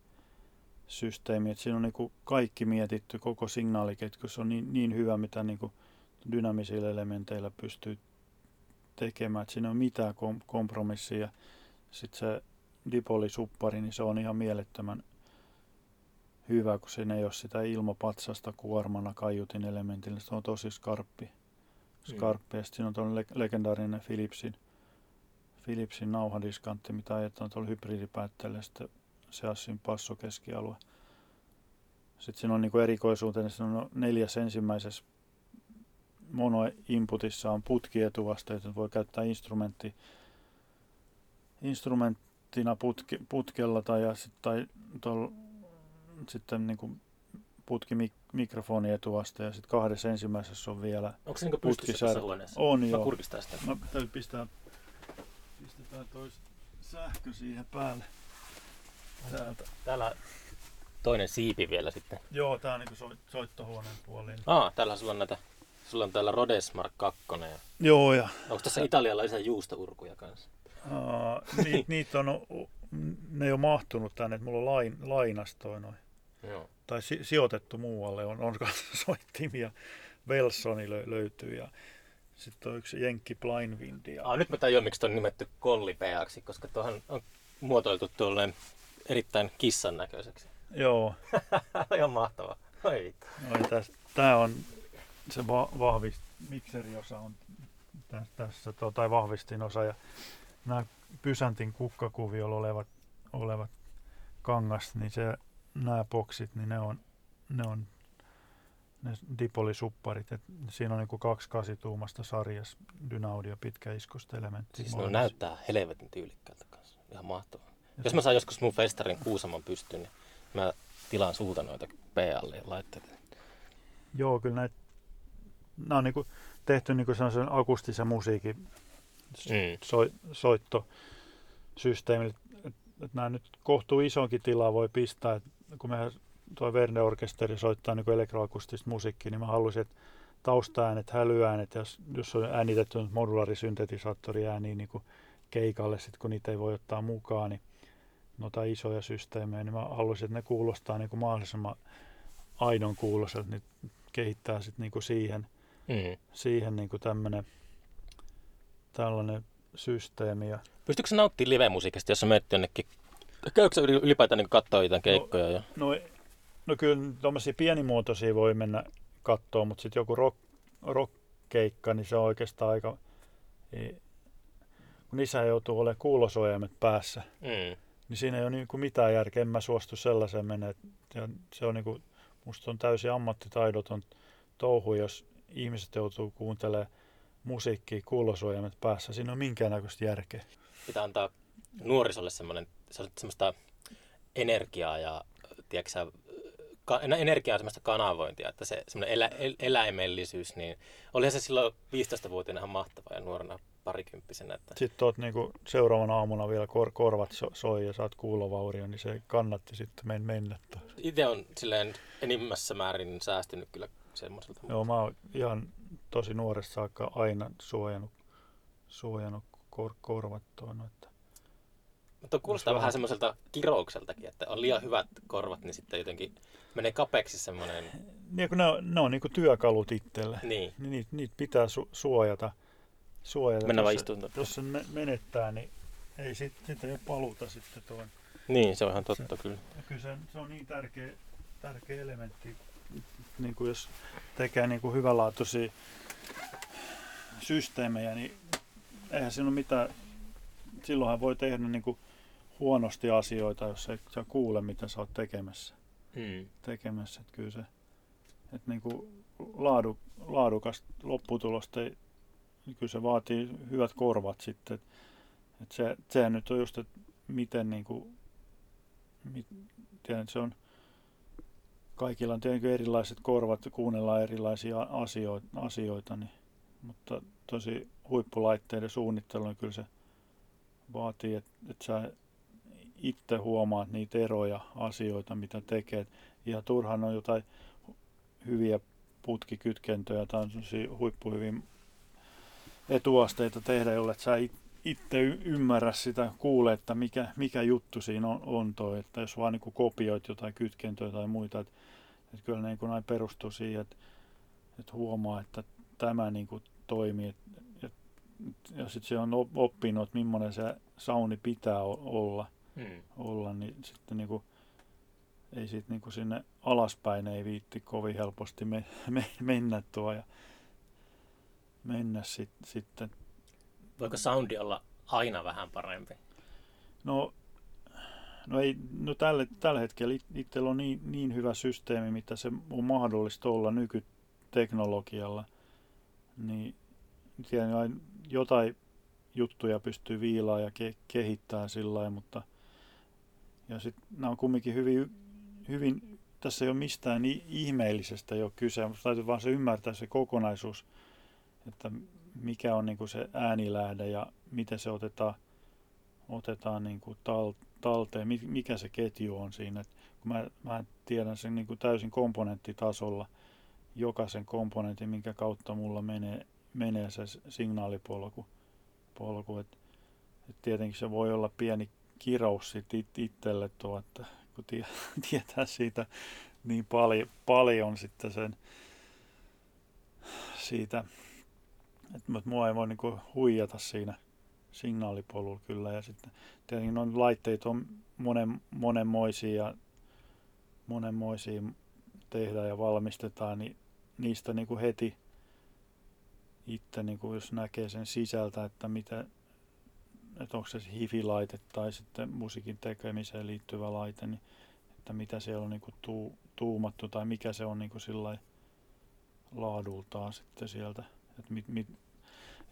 systeemi, että siinä on niin kuin kaikki mietitty, koko signaaliketju, se on niin, niin hyvä, mitä niin kuin dynaamisilla elementeillä pystyy tekemään, että siinä ei ole mitään kom- kompromissia. Sitten se dipoli-suppari, niin se on ihan mielettömän hyvä, kun siinä ei ole sitä ilmapatsasta kuormana kaiutin elementillä. Se on tosi skarppi. Skarppi. Ja sitten siinä on le- legendaarinen Philipsin, Philipsin nauhadiskantti, mitä ajetaan tuolla hybridipäätteellä sitten Seassin passokeskialue. Sitten siinä on niin erikoisuutena, siinä on neljäs ensimmäisessä mono-inputissa on putkietuvasta, että voi käyttää instrumentti, instrumenttina putki, putkella tai, ja sit, tai tol, sitten niin kuin putki mik, mikrofoni etuvasta ja sitten kahdessa ensimmäisessä on vielä Onko se pystyssä Putkisäädöt. tässä huoneessa? On Mä joo. kurkistan sitä. Mä täytyy pistää, pistetään sähkö siihen päälle. Täältä. Täällä toinen siipi vielä sitten. Joo, tää on niinku soit, soittohuoneen puoliin. Aa, täällä sulla on näitä, sulla on täällä Rhodes Mark 2. Ja Joo, ja onko tässä italialaisia juustourkuja kanssa? uh, niitä niit on, ne ei ole mahtunut tänne, että mulla on lain, lainastoa noin. Joo. Tai si, sijoitettu muualle, on, on soittimia. Welsoni lö, löytyy ja sitten on yksi Jenkki Blindwind. Ja, Aa, nyt mä tajuan, miksi on nimetty kollipeaksi, koska tuohon on muotoiltu tuolleen erittäin kissan näköiseksi. joo, Ihan mahtavaa. Oi vittu. no, täs, tää on se va, vahvist, mikseriosa on tässä, tässä to, tai vahvistinosa ja nämä Pysäntin kukkakuviolla olevat, olevat kangas, niin se, nämä boksit, niin ne on, ne on ne dipolisupparit. Et siinä on niinku kaksi kasituumasta sarjas Dynaudio pitkäiskosta elementtiä. Siis ne näyttää helvetin tyylikkäältä kanssa. Ihan mahtavaa. Jos mä saan joskus mun festarin Kuusamon pystyyn, niin mä tilaan sulta noita PAlle laitteita. Joo, kyllä näitä, nämä on niinku tehty niinku sellaisen akustisen musiikin Mm. so, soittosysteemillä. Et, et nämä nyt kohtuu isonkin tilaa voi pistää, et kun mehän tuo Verne Orkesteri soittaa niin elektroakustista musiikkia, niin mä haluaisin, että taustaäänet, hälyäänet, jos, jos on äänitetty modulaarisyntetisaattoriääniä niin kuin keikalle, sit kun niitä ei voi ottaa mukaan, niin noita isoja systeemejä, niin mä haluaisin, että ne kuulostaa niin kuin mahdollisimman aidon kuuloiselta, niin kehittää sitten niin kuin siihen, Mm. siihen niin kuin tämmönen, tällainen systeemi. Ja, Pystytkö sä nauttimaan live-musiikista, jos sä menet jonnekin? Käykö ylipäätään niin katsoa jotain keikkoja? Ja... no, no kyllä tuommoisia pienimuotoisia voi mennä katsoa, mutta sitten joku rock, rock-keikka, niin se on oikeastaan aika... ei- Kun isä joutuu olemaan kuulosuojaimet päässä, Mm. niin siinä ei ole niin kuin mitään järkeä. En mä suostu sellaiseen mennä. Se on niin kuin, musta on täysin ammattitaidoton touhu, jos ihmiset joutuu kuuntelemaan musiikkia kuulosuojaimet päässä. Siinä on minkäännäköistä järkeä. Pitää antaa nuorisolle semmoinen, semmoista energiaa ja tiedätkö, ka, no, energiaa semmoista kanavointia, että se semmoinen elä, el, eläimellisyys, niin olihan se silloin 15-vuotiaana ihan mahtavaa ja nuorena parikymppisenä. Että, Sitten oot niinku seuraavana aamuna vielä kor- korvat so- soi ja saat kuulovaurio, niin se kannatti sitten men- mennä. itse on silleen enimmässä määrin säästynyt kyllä semmoiselta. Joo, mä oon ihan tosi nuoresta saakka aina suojannut, suojannut kor- korvat tuon. Että. Mutta kuulostaa Jos vähän semmoiselta kiroukseltakin, että on liian hyvät korvat, niin sitten jotenkin menee kapeksi semmoinen, Niin, kun ne on, ne on niinku työkalut itselle. niin. Niin niitä, niitä pitää su- suojata. suojata. Mennään vaan Jos se- istumaan. Jos sen me- menettää, niin ei sit, sitä ei ole paluuta sitten tuon. Niin, se on ihan totta kyllä. Ja kyllä se, se on niin tärkeä, tärkeä elementti, niin kuin jos tekee niin kuin hyvänlaatuisia systeemejä, niin eihän siinä ole mitään, silloinhan voi tehdä niin kuin huonosti asioita, jos ei sä kuule, mitä sä oot tekemässä. Mm. tekemässä. Että kyllä se, että niin kuin laadu, laadukas lopputulosta, niin kyllä se vaatii hyvät korvat sitten. Että, että se, sehän nyt on just, että miten niin kuin, mit, tiedän, se on, kaikilla on tietenkin erilaiset korvat, kuunnellaan erilaisia asioita, asioita niin, mutta tosi huippulaitteiden suunnittelu, niin kyllä se vaatii, että, että sä itse huomaat niitä eroja, asioita, mitä tekee. Ja turhaan on jotain hyviä putkikytkentöjä tai huippuhyviä etuasteita tehdä, jolle sä itse ymmärrä sitä, kuule, että mikä, mikä juttu siinä on, on toi. Että jos vaan niin kopioit jotain kytkentöä tai muita, että, että kyllä niin kuin näin perustuu siihen, että, että huomaa, että tämä niin kuin toimii. Että, ja sitten se on oppinut, että millainen se sauni pitää olla hmm. olla, niin sitten niin kuin, ei siitä niin kuin sinne alaspäin ei viitti kovin helposti me, me, mennä tuo ja mennä sit, sitten. Voiko soundi olla aina vähän parempi? No, no, ei, no tällä, tällä hetkellä itsellä on niin, niin hyvä systeemi, mitä se on mahdollista olla nykyteknologialla. Niin tiedän, jotain juttuja pystyy viilaa ja ke, kehittämään sillä lailla, mutta – ja sitten nämä on kumminkin hyvin, hyvin, tässä ei ole mistään ihmeellisestä jo kyse, mutta täytyy vaan se ymmärtää se kokonaisuus, että mikä on niin kuin se äänilähde ja miten se otetaan, otetaan niin kuin tal, talteen, mikä se ketju on siinä. Et kun mä, mä tiedän sen niin kuin täysin komponenttitasolla, jokaisen komponentin, minkä kautta mulla menee, menee se signaalipolku. Polku. Et, et tietenkin se voi olla pieni kirous sit it, itselle tuo, että kun tie, tietää siitä niin paljon, paljon sitten sen siitä, että mua ei voi niin huijata siinä signaalipolulla kyllä. Ja sitten tietenkin noin laitteet on monen, monenmoisia ja monenmoisia tehdään ja valmistetaan, niin niistä niin kuin heti itse, niin kuin jos näkee sen sisältä, että mitä, että onko se hifi-laite tai sitten musiikin tekemiseen liittyvä laite, niin että mitä siellä on niin kuin tuu, tuumattu tai mikä se on niin kuin sillä laadultaan sitten sieltä, että mit, mit,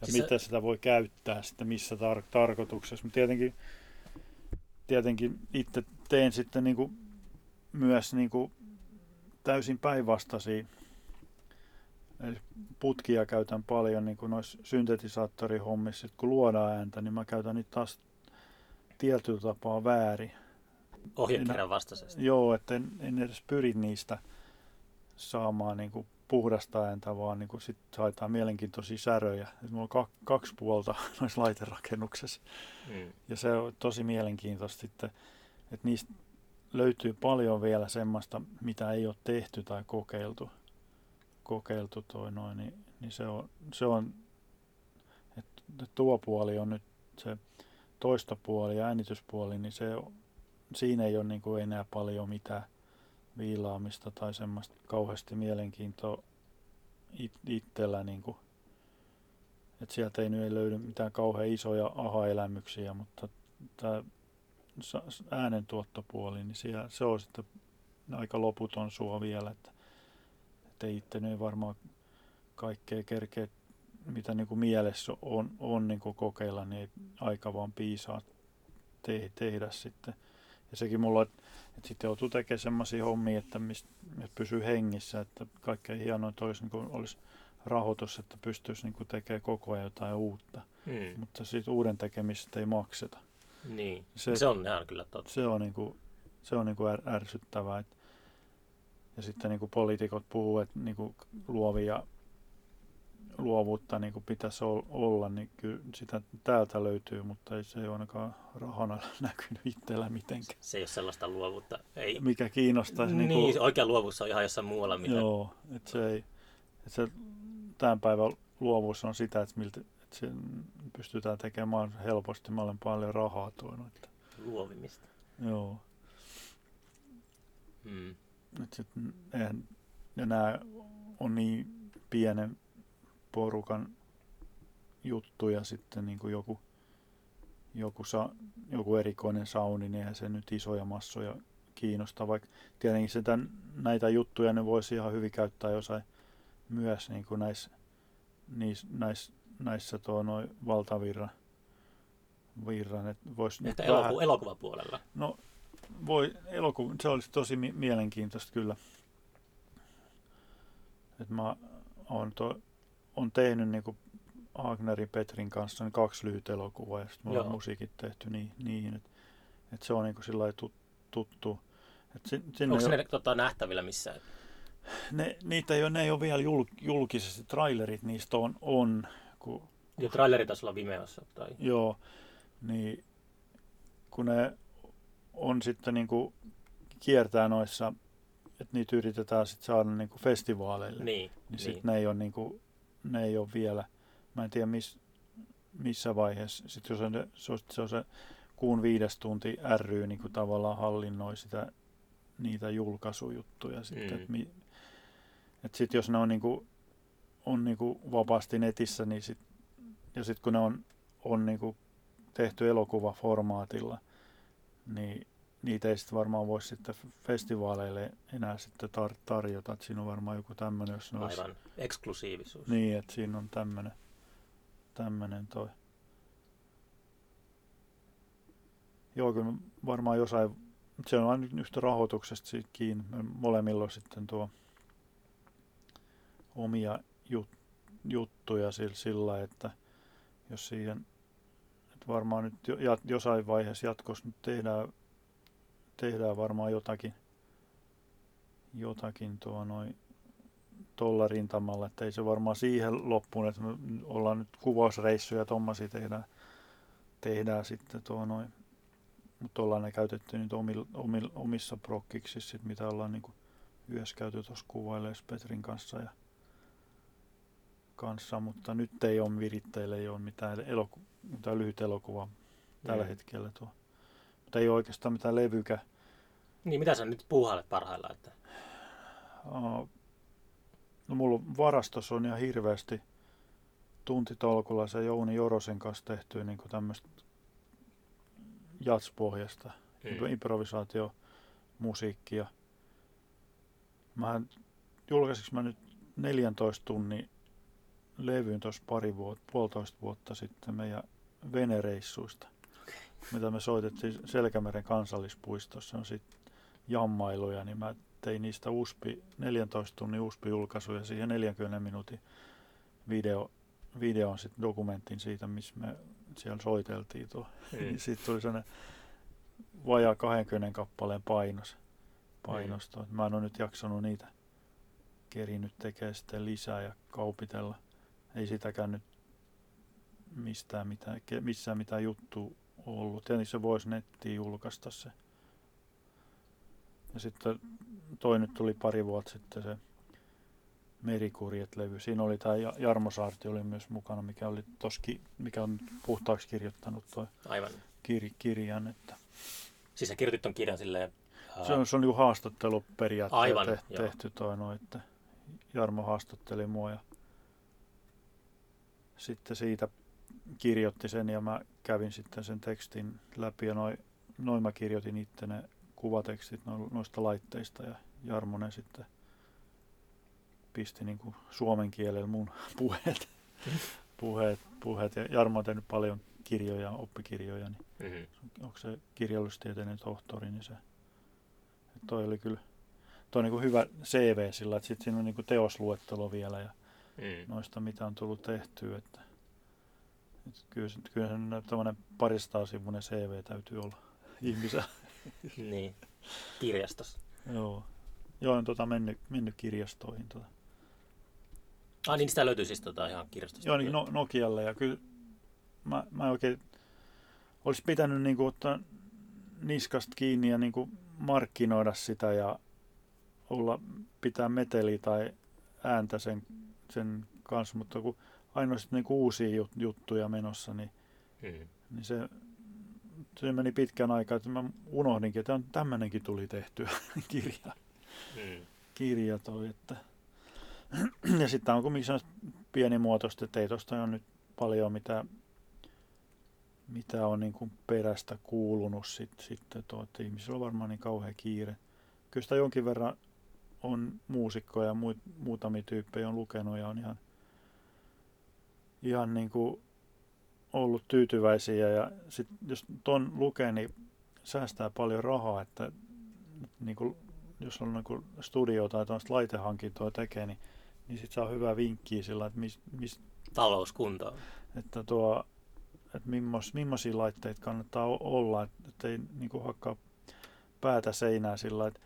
ja siis miten se... sitä voi käyttää sitten missä tar- tarkoituksessa. Mutta tietenkin, tietenkin itse teen sitten niin kuin myös niin kuin täysin päinvastaisia putkia käytän paljon niin noissa syntetisaattorihommissa, kun luodaan ääntä, niin mä käytän niitä taas tietyllä tapaa väärin. Ohjekirjan vastaisesti. Joo, että en, en edes pyri niistä saamaan niin kuin puhdasta ääntä, vaan niin sitten haetaan mielenkiintoisia säröjä. Et mulla on kaksi puolta noissa laiterakennuksessa. Mm. Ja se on tosi mielenkiintoista sitten, että niistä löytyy paljon vielä semmoista, mitä ei ole tehty tai kokeiltu kokeiltu toi noin, niin, niin se on, se on että tuo puoli on nyt se toistopuoli ja äänityspuoli, niin se, siinä ei ole niin kuin enää paljon mitään viilaamista tai semmoista kauheasti mielenkiintoa it, itsellä. Niin kuin, että sieltä ei nyt ei löydy mitään kauhean isoja aha-elämyksiä, mutta tämä äänentuottopuoli, niin siellä, se on sitten aika loputon suo vielä, että sitten itse ei varmaan kaikkea kerkeä, mitä niin kuin mielessä on, on niin kuin kokeilla, niin aika vaan piisaa te, tehdä sitten. Ja sekin mulla, että, että sitten joutuu tekemään sellaisia hommia, että, mistä, että pysyy hengissä, että kaikkein hienointa olisi, niin kuin olisi rahoitus, että pystyisi niin kuin tekemään koko ajan jotain uutta. Hmm. Mutta siitä uuden tekemistä ei makseta. Niin, se, se on ihan kyllä totta. Se on, niin kuin, se on niin kuin ärsyttävää. Että ja sitten niin kuin poliitikot puhuu, että niin kuin luovia luovuutta niin kuin pitäisi olla, niin kyllä sitä täältä löytyy, mutta ei se ole ainakaan rahana näkynyt itsellä mitenkään. Se ei ole sellaista luovuutta. Ei. Mikä kiinnostaisi. Niin, niin kuin, oikea luovuus on ihan jossain muualla. Mitä... Joo, että se ei, että se tämän päivän luovuus on sitä, että, miltä, että se pystytään tekemään helposti. Mä olen paljon rahaa tuonut. Että... Luovimista. Joo. Hmm. Et sit, eihän, ja nämä on niin pienen porukan juttuja sitten niin kuin joku, joku, sa, joku erikoinen sauni, niin eihän se nyt isoja massoja kiinnosta, vaikka tietenkin sitä, näitä juttuja ne voisi ihan hyvin käyttää jossain myös niin kuin näissä, niissä, näissä, näissä tuo noin valtavirran virran, että eloku, vähän, elokuvapuolella. No voi, eloku, se olisi tosi mi- mielenkiintoista kyllä. Et mä oon, to, on tehnyt niin kuin Agnerin Petrin kanssa niin kaksi lyhyt elokuvaa ja sitten mulla on musiikit tehty niin, niihin, että et se on niin kuin sillä tut, tuttu. Et sin, sinne Onko ne tota, nähtävillä missään? Ne, niitä ei ole, ne ei ole vielä jul, julkisesti, trailerit niistä on. on kun, ja trailerit taisi olla Vimeossa? Tai? Joo, niin kun ne on sitten niin kuin kiertää noissa, että niitä yritetään sitten saada niin kuin festivaaleille, niin, niin sitten niin. ne, ei ole niin kuin, ne ei ole vielä, mä en tiedä miss, missä vaiheessa, sitten jos on, se, on, se on se kuun viides tunti ry niin kuin tavallaan hallinnoi sitä, niitä julkaisujuttuja sitten, mm. että et sitten jos ne on, niin kuin, on niin kuin vapaasti netissä, niin sit, ja sitten kun ne on, on niin kuin tehty elokuvaformaatilla, niin niitä ei sitten varmaan voisi sitten festivaaleille enää sitten tar- tarjota. Että siinä on varmaan joku tämmöinen, jos ne Aivan, olisi... eksklusiivisuus. Niin, että siinä on tämmöinen, tämmöinen toi. Joo, kyllä varmaan jossain, se on aina yhtä rahoituksesta siitä kiinni. Molemmilla on sitten tuo omia jut, juttuja sillä, sillä, että jos siihen että varmaan nyt jossain vaiheessa jatkossa nyt tehdään, tehdään varmaan jotakin, jotakin tuo noin tuolla rintamalla, että ei se varmaan siihen loppuun, että me ollaan nyt kuvausreissuja ja tuommoisia tehdään, tehdään sitten tuo noin, mutta ollaan ne käytetty nyt omil, omil, omissa prokkiksissa, mitä ollaan niin yhdessä käyty tuossa kuvailemaan Petrin kanssa ja kanssa, mutta nyt ei ole viritteille, ei ole mitään, eloku, mitään lyhyt elokuva tällä mm. hetkellä tuo. Mutta ei ole oikeastaan mitään levykä. Niin, mitä sä nyt puuhailet parhaillaan? Että... Uh, no mulla on varastossa on ihan hirveästi tuntitolkulla se Jouni Jorosen kanssa tehty niin tämmöistä jatspohjasta, mm. improvisaatiomusiikkia. Mä julkaisinko mä nyt 14 tunnin levyyn tuossa pari vuotta, puolitoista vuotta sitten meidän venereissuista, okay. mitä me soitettiin Selkämeren kansallispuistossa. On sitten jammailuja, niin mä tein niistä USPI, 14 tunnin USPI-julkaisuja siihen 40 minuutin video, videon sitten dokumentin siitä, missä me siellä soiteltiin tuo. Mm. Sitten tuli sellainen vajaa 20 kappaleen painos, painosto. Mm. Mä en ole nyt jaksanut niitä kerinyt tekemään sitten lisää ja kaupitella ei sitäkään nyt mistään mitään, missään mitään juttu ollut. Ja niin se voisi nettiin julkaista se. Ja sitten toi nyt tuli pari vuotta sitten se Merikurjet-levy. Siinä oli tämä Jarmo Saarti oli myös mukana, mikä, oli toski, mikä on puhtaaksi kirjoittanut tuo Aivan. Kir, kirjan. Että. Siis sä kirjoitit ton kirjan silleen... Uh... Se on, se on niin haastattelu periaatteessa te, tehty toi, no, että Jarmo haastatteli mua ja sitten siitä kirjoitti sen ja mä kävin sitten sen tekstin läpi ja noin noi mä kirjoitin itse ne kuvatekstit noista laitteista ja Jarmonen sitten pisti niin kuin suomen kielellä mun puheet, puheet, puheet. Ja Jarmo on tehnyt paljon kirjoja, oppikirjoja, niin mm-hmm. onko se kirjallistieteinen tohtori, niin se, toi oli kyllä toi on niin kuin hyvä CV sillä, että sitten siinä on niin kuin teosluettelo vielä ja mm. noista, mitä on tullut tehtyä. Että, että kyllä, kyllä tämmöinen paristaa sivuinen CV täytyy olla ihmisellä. niin, kirjastossa. Joo. Joo, on tota mennyt, mennyt kirjastoihin. Tota. Ah niin, sitä löytyy siis tota ihan kirjastosta. Joo, niin no, Nokialle. Ja kyllä mä, mä oikein olisi pitänyt niin kuin, ottaa niskasta kiinni ja niin kuin markkinoida sitä ja olla, pitää meteli tai ääntä sen sen kanssa, mutta kun ainoastaan niin uusia jut, juttuja menossa, niin, hmm. niin se, se meni pitkän aikaa, että mä unohdinkin, että tämmöinenkin tuli tehtyä kirja. Hmm. Kirja toi, että ja sitten on kumminkin pienimuotoista, että ei tuosta ole nyt paljon mitä, mitä on niin kuin perästä kuulunut sitten, sit, tuo, että ihmisillä on varmaan niin kauhean kiire. Kyllä sitä jonkin verran on muusikkoja ja muut, muutamia tyyppejä on lukenut ja on ihan, ihan niin kuin ollut tyytyväisiä. Ja sit, jos ton lukee, niin säästää paljon rahaa, että niin kuin, jos on niin kuin studio tai laitehankintoa tekee, niin, niin sitten saa hyvää vinkkiä sillä, että mis, mis, talouskuntoon. Että tuo, että mimmos, millaisia laitteita kannattaa olla, että ei niin kuin hakkaa päätä seinää sillä, että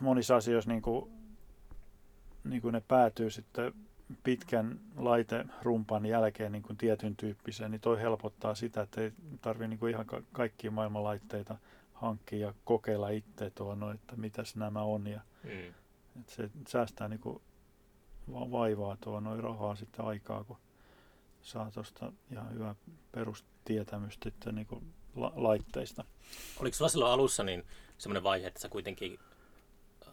monissa asioissa niin kuin, niin kuin ne päätyy sitten pitkän laiterumpan jälkeen niin kuin tietyn tyyppiseen, niin toi helpottaa sitä, että ei tarvitse niin kuin ihan ka- kaikkia maailman laitteita hankkia ja kokeilla itse tuonne, että mitäs nämä on. Ja, mm. että se säästää niin kuin vaivaa tuo noin rahaa sitten aikaa, kun saa tuosta ihan hyvää perustietämystä sitten niin kuin la- laitteista. Oliko sulla silloin alussa niin semmoinen vaihe, että sä kuitenkin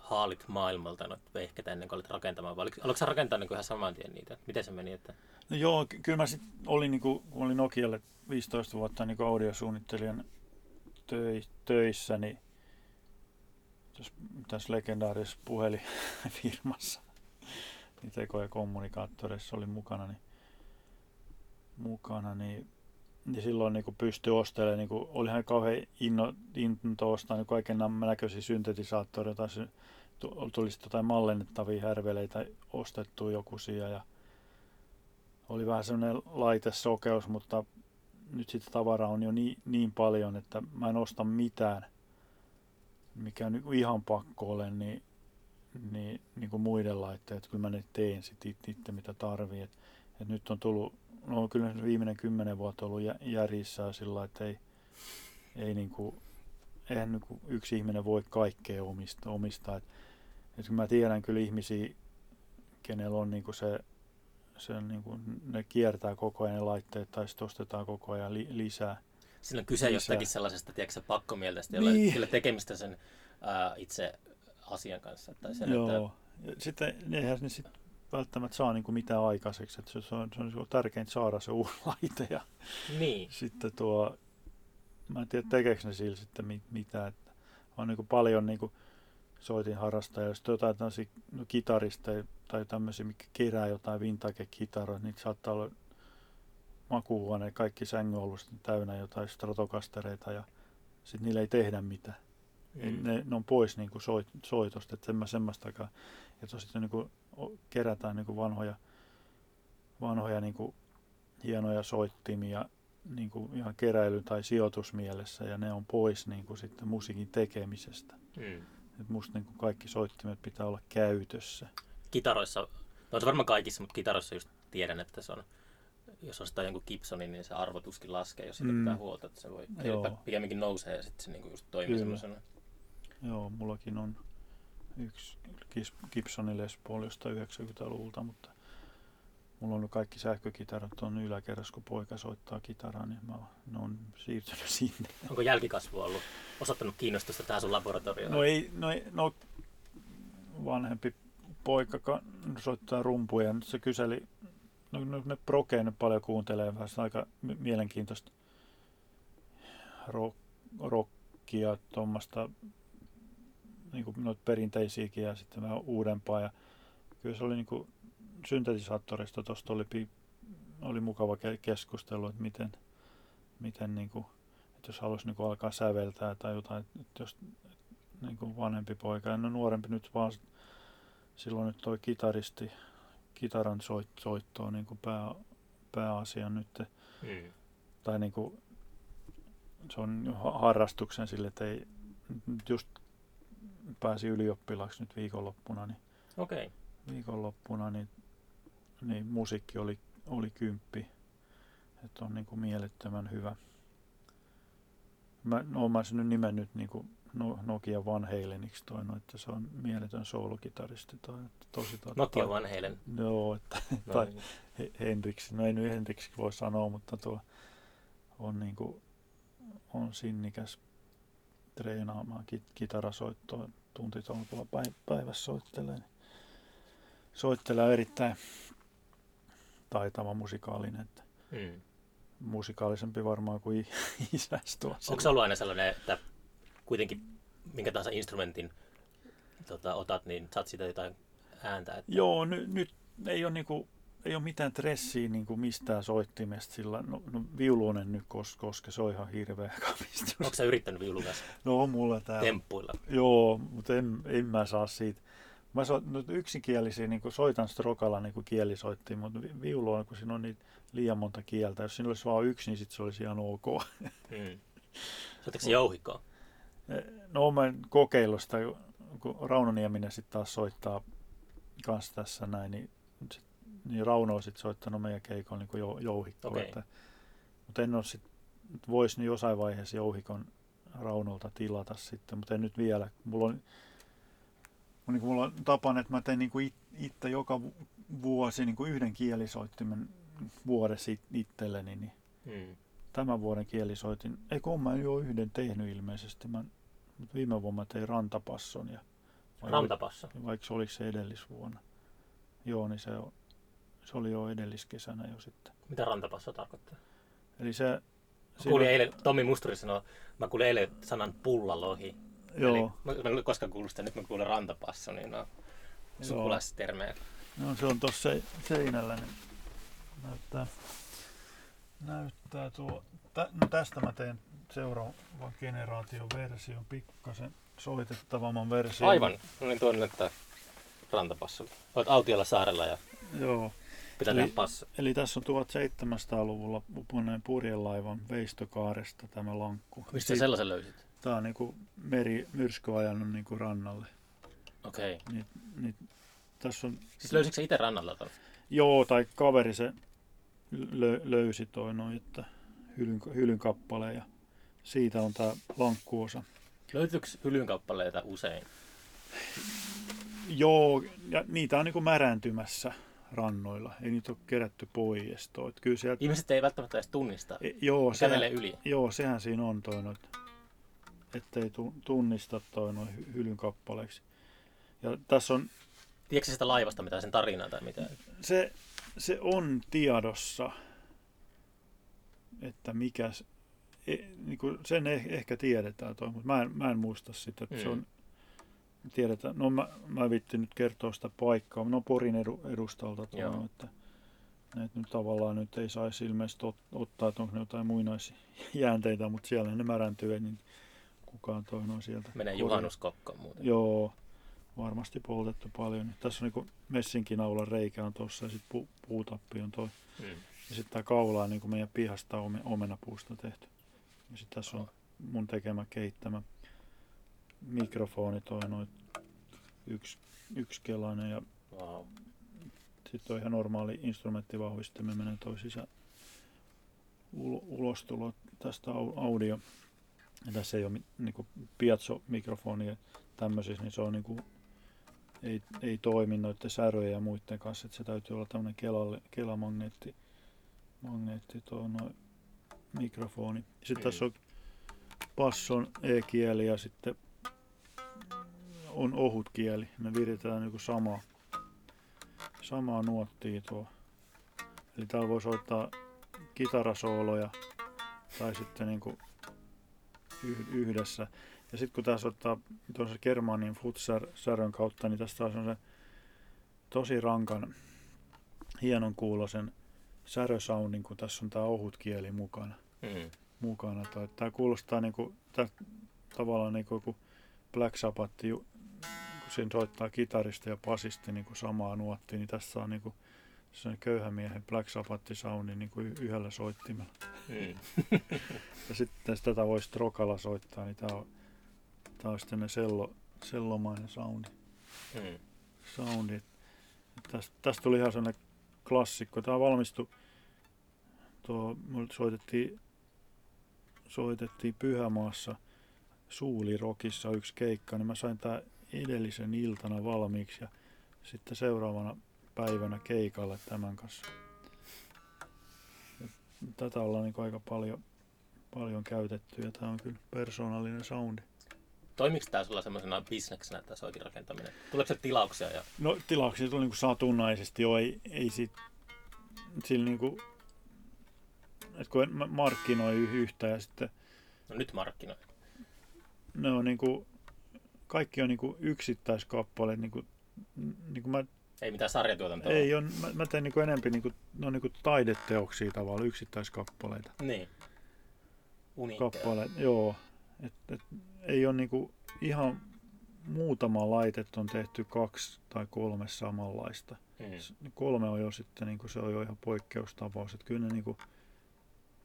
haalit maailmalta noita vehkeitä ennen kuin olit rakentamaan, vai oliko sä rakentaa niin ihan saman tien niitä? Miten se meni? Että... No joo, kyllä mä sitten olin, niin kuin, kun olin Nokialle 15 vuotta niin audiosuunnittelijan töissä, niin tässä legendaarisessa puhelinfirmassa, niin teko- ja kommunikaattoreissa olin mukana, niin, mukana, niin niin silloin niin pystyi ostelemaan, niin kuin, olihan kauhean inno, into ostaa niin kaiken näköisiä syntetisaattoreita, tai tulisi jotain mallennettavia härveleitä ostettu joku ja oli vähän semmoinen laitesokeus, mutta nyt sitä tavaraa on jo niin, niin paljon, että mä en osta mitään, mikä nyt ihan pakko ole, niin, niin, niin kuin muiden laitteet, kyllä mä ne teen sitten itse, mitä tarvii. Et, et nyt on tullut no kyllä viimeinen kymmenen vuotta ollut järjissä sillä että ei, ei niin kuin, eihän niin kuin yksi ihminen voi kaikkea omistaa. omistaa. Et, et mä tiedän kyllä ihmisiä, kenellä on niin kuin se, se niin kuin, ne kiertää koko ajan ne laitteet tai sitten ostetaan koko ajan li, lisää. Siinä on kyse lisää. jostakin sellaisesta, tiedätkö, pakkomieltästä, jolla niin. ei tekemistä sen ää, itse asian kanssa. Tai sen, Joo. Että... Sitten eihän ne sit välttämättä saa niin kuin mitään aikaiseksi. Että se on, se on niinku tärkeintä saada se uusi laite. Ja niin. Sitten tuo, mä en tiedä tekeekö ne sillä sitten mit, mitä. Että on niin kuin paljon niin kuin soitin harrastajia. Jos jotain no, kitaristeja tai tämmöisiä, mikä kerää jotain vintage-kitaroita, niin saattaa olla makuuhuone, kaikki sängyn ollut täynnä jotain stratokastereita ja sitten niillä ei tehdä mitään. Mm. Ne, ne, on pois niin kuin soit, soitosta, että semmoistakaan. Ja tosiaan niin kuin kerätään niin kuin vanhoja, vanhoja niin kuin hienoja soittimia niin kuin ihan keräily- tai sijoitusmielessä ja ne on pois niin kuin sitten musiikin tekemisestä. Mm. Et musta niin kuin kaikki soittimet pitää olla käytössä. Kitaroissa, no se varmaan kaikissa, mutta kitaroissa just tiedän, että se on, jos ostaa jonkun Gibsonin, niin se arvotuskin laskee, jos sitä mm. pitää huolta, että se voi pikemminkin nousee ja sitten se niin kuin just toimii semmoisena. Joo, mullakin on yksi Gibsonin Les Paul jostain 90-luvulta, mutta mulla on kaikki sähkökitarat on yläkerrassa, kun poika soittaa kitaraa, niin mä ne on siirtynyt sinne. Onko jälkikasvu ollut osoittanut kiinnostusta tähän sun laboratorioon? No ei, no, ei, no vanhempi poika soittaa rumpuja, nyt se kyseli, no, no ne prokeen nyt paljon kuuntelee, vähän aika mielenkiintoista rock, rockia, tuommoista niin kuin noita perinteisiäkin ja sitten vähän uudempaa. Ja kyllä se oli niin kuin syntetisaattorista, tuosta oli, oli mukava keskustelu, että miten, miten niin kuin, että jos haluaisi niin kuin alkaa säveltää tai jotain, että jos niin kuin vanhempi poika, ja no nuorempi nyt vaan silloin nyt toi kitaristi, kitaran soit, soittoa niin kuin pää, pääasia nyt. Mm. Tai niin kuin, se on harrastuksen sille, että ei just pääsi ylioppilaaksi nyt viikonloppuna, niin, okay. viikonloppuna, niin, niin musiikki oli, oli kymppi. Että on niin kuin mielettömän hyvä. Mä, no, mä sen nyt nimennyt niin kuin Nokia Van Haleniksi toi, no, että se on mieletön soolokitaristi. Toi, että tosi, tota, Nokia Van Halen? Joo, että, no, tai niin. Hendrix, no ei nyt Hendrix voi sanoa, mutta tuo on, niin kuin, on sinnikäs treenaamaan kit- kitarasoittoa tuntitolkulla päivässä soittelee. Soittelee erittäin taitava musikaalinen. Että Mm. musikaalisempi varmaan kuin isäs tuossa. Onko se ollut aina sellainen, että kuitenkin minkä tahansa instrumentin tota, otat, niin saat siitä jotain ääntä? Että... Joo, ny, nyt ei ole, niinku, ei ole mitään stressiä niinku mistään soittimesta, sillä no, no viulunen nyt kos, koska se on ihan hirveä kapistus. Onko sä yrittänyt viulun kanssa No on mulla täällä. temppuilla? Joo, mutta en, en mä saa siitä. Mä so, no, yksikielisiä, niin soitan strokalla niin kuin kielisoittiin, mutta vi- viulu on, kun siinä on niitä liian monta kieltä. Jos siinä olisi vain yksi, niin sit se olisi ihan ok. Mm. Soitatko jouhikoa? No mä en kokeillut sitä, kun Rauno Nieminen sitten taas soittaa kanssa tässä näin, niin, sit, niin Rauno on sitten soittanut meidän keikolla niin jou, jouhikkoa. Että, mutta en ole sitten, voisi niin jossain vaiheessa jouhikon Raunolta tilata sitten, mutta en nyt vielä. Mulla on, niin kuin mulla on tapana, että mä teen niin kuin it, itse joka vu- vuosi niin kuin yhden kielisoittimen vuodessa it, itselleni, niin Mm. tämän vuoden kielisoitin, ei kun mä jo yhden tehnyt ilmeisesti, mä, mutta viime vuonna mä tein rantapasson ja vai Rantapassa. vaikka se oliko se edellisvuonna. Joo, niin se, on, se oli jo edelliskesänä jo sitten. Mitä rantapassa tarkoittaa? Eli se... Mä siinä- kuulin eilen, Tommi Musturi sanoi, mä kuulin eilen sanan pullalohi. Eli, Joo, mä, mä en ole koskaan kuullut sitä, nyt mä kuulen rantapasso, niin no, sukulaistermejä. no, se on tuossa se, seinällä, niin näyttää, näyttää tuo. Tä, no tästä mä teen seuraavan generaation version, pikkasen soitettavamman version. Aivan, no niin tuonne näyttää rantapasso. Olet autiolla saarella ja Joo. Pitää Eli- tehdä passo. Eli tässä on 1700-luvulla uponeen purjelaivan veistokaaresta tämä lankku. Mistä sä sellaisen löysit? Tämä on niinku meri myrsky ajanut niinku rannalle. Okei. Okay. Niin, niin, tässä on, Siis löysitkö itse rannalta ton? joo, tai kaveri se lö, löysi toi noin, että hylyn, hylyn kappale ja siitä on tämä lankkuosa. Löytyykö hylyn kappaleita usein? Joo, ja niitä on niinku märääntymässä rannoilla. Ei niitä ole kerätty. Et Kyllä sieltä, Ihmiset ei välttämättä edes tunnista. e, joo, sehän, kävelee yli. Joo, sehän siinä on toi noit, ettei tu- tunnista toi noin hy- hylyn kappaleeksi. Ja tässä on, Tiedätkö sitä laivasta mitään, sen tarinaa tai mitään? se, se on tiedossa, että mikä, e, niin kuin sen eh, ehkä tiedetään toi, mutta mä en, mä en muista sitä, että mm. se on, tiedetään, no mä, mä vittin nyt kertoa sitä paikkaa, no Porin edu, edustalta tuo, Joo. että näitä nyt tavallaan nyt ei saisi ilmeisesti ot, ottaa, että onko ne jotain muinaisjäänteitä, mutta siellä ne märäntyy, niin kukaan toi noin sieltä. Menee korjaa. juhannuskokkoon muuten. Joo, varmasti poltettu paljon. Tässä on niin messinkinaulan reikä on tuossa ja sitten pu, puutappi on toi. Mm. Ja sitten tämä kaula on niin meidän pihasta ome, omenapuusta tehty. Ja sitten tässä on mun tekemä keittämä mikrofoni toi noin yksi, yksikelainen ja Wow. sitten on ihan normaali instrumenttivauhdistimen menee toi sisä ulo, ulostulo tästä au- audio. Ja tässä ei ole niinku piezo-mikrofonia tämmöisissä, niin se on niinku, ei, ei toimi noiden säröjen ja muiden kanssa, että se täytyy olla tämmöinen kelalle, kelamagneetti magneetti tuo noin mikrofoni. Sitten tässä on passon e-kieli ja sitten on ohut kieli. Me viritetään niinku samaa, samaa nuottia tuo. Eli täällä voi soittaa kitarasooloja tai sitten niinku yh- yhdessä. Ja sitten kun tässä ottaa tuossa Germanin futsärön kautta, niin tässä taas on se tosi rankan, hienon kuulosen särösoundin, kun tässä on tämä ohut kieli mukana. Mm. mukana. Tämä kuulostaa niinku, tää, tavallaan niinku joku Black Sabbath, siinä soittaa kitaristi ja basisti niinku samaa nuottia, niin tässä on niinku se köyhän miehen Black Sabbath soundi niinku y- yhdellä soittimella. Mm. Ja sitten tätä voisi trokalla soittaa, niin tämä on, tää on sitten ne sello, sellomainen soundi. Mm. soundi. Tästä, tästä tuli ihan sellainen klassikko. Tämä valmistui, tuo, soitettiin, soitettiin Pyhämaassa Suulirokissa yksi keikka, niin mä sain tää edellisen iltana valmiiksi ja sitten seuraavana päivänä keikalle tämän kanssa. Ja tätä ollaan niin aika paljon, paljon käytetty ja tämä on kyllä persoonallinen soundi. Toimiko tämä sulla semmoisena bisneksenä, tämä soitin rakentaminen? Tuleeko se tilauksia? Ja... No tilauksia tuli niin satunnaisesti jo, ei, ei sit, sillä niinku, että kun en markkinoi yhtä ja sitten No nyt markkinoi. ne on niinku, kaikki on niinku yksittäiskappaleet, niinku, niinku mä, Ei mitään sarjatuotantoa. ei on, mä, mä teen niinku enempi niinku, ne on niinku taideteoksia tavallaan, yksittäiskappaleita. Niin. Uniikkeja. Kappaleet, joo. Et, et, ei ole niinku ihan muutama laitet on tehty kaksi tai kolme samanlaista. Mm. Kolme on jo sitten, niin se on jo ihan poikkeustapaus. Että kyllä ne niin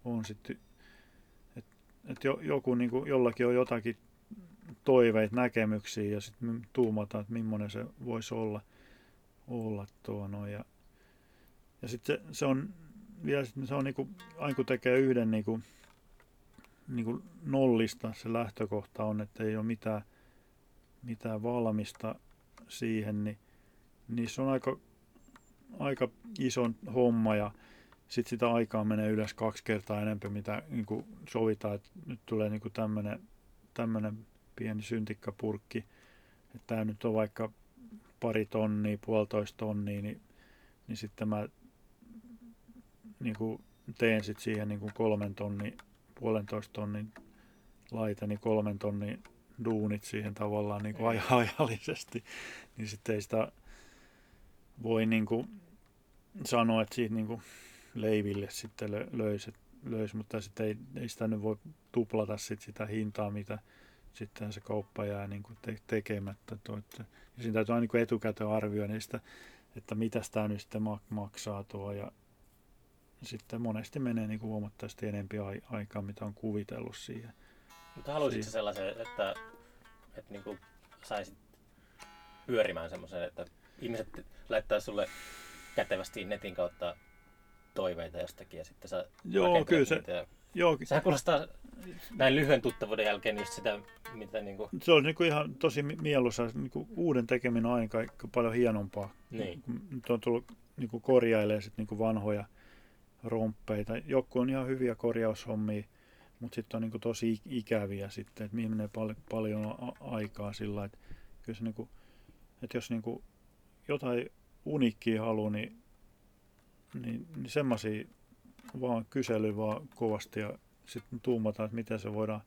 on sitten, että et jo, joku niin kuin, jollakin on jotakin toiveita, näkemyksiä ja sitten tuumataan, että millainen se voisi olla, olla tuo no, ja, ja sitten se, se, on vielä sit se on niin kuin, aina kun tekee yhden niin kuin, niin kuin nollista, se lähtökohta on, että ei ole mitään, mitään valmista siihen, niin, niin se on aika aika iso homma ja sitten sitä aikaa menee yleensä kaksi kertaa enemmän, mitä niin sovitaan, että nyt tulee niin tämmöinen tämmönen pieni syntikkapurkki, että tämä nyt on vaikka pari tonnia, puolitoista tonnia, niin, niin sitten mä niin kuin teen sitten siihen niin kuin kolmen tonnin, puolentoista tonnin laite, niin kolmen tonnin duunit siihen tavallaan niin. kuin aj- ajallisesti, niin sitten ei sitä voi niin kuin sanoa, että siitä niin kuin leiville sitten lö- löisi, löisi mutta sitten ei, ei sitä nyt voi tuplata sit sitä hintaa, mitä sitten se kauppa jää niin kuin te- tekemättä. Tuo, että, ja siinä täytyy aina niin etukäteen arvioida niistä, että mitä tämä nyt sitten mak- maksaa tuo ja sitten monesti menee niin kuin huomattavasti enempi ai- aikaa, mitä on kuvitellut siihen. Mutta haluaisitko sä sellaisen, että, että niin kuin saisit pyörimään semmoisen, että ihmiset laittaa sulle kätevästi netin kautta toiveita jostakin ja sitten sä Joo, kyllä se- ja Joo, Sehän kuulostaa näin lyhyen tuttavuuden jälkeen just sitä, mitä niinku... se on niin kuin ihan tosi mi- mieluisa. Niin kuin uuden tekeminen on aina kaikki paljon hienompaa. Niin. Nyt on tullut niin kuin korjailee sit niin kuin vanhoja romppeita. Joku on ihan hyviä korjaushommia, mutta sitten on niin kuin tosi ik- ikäviä sitten, että mihin menee pal- paljon aikaa sillä että kyllä se niin kuin, että jos niin kuin jotain uniikkia haluaa, niin, niin, niin semmoisia vaan kysely vaan kovasti ja sitten tuumataan, että miten se voidaan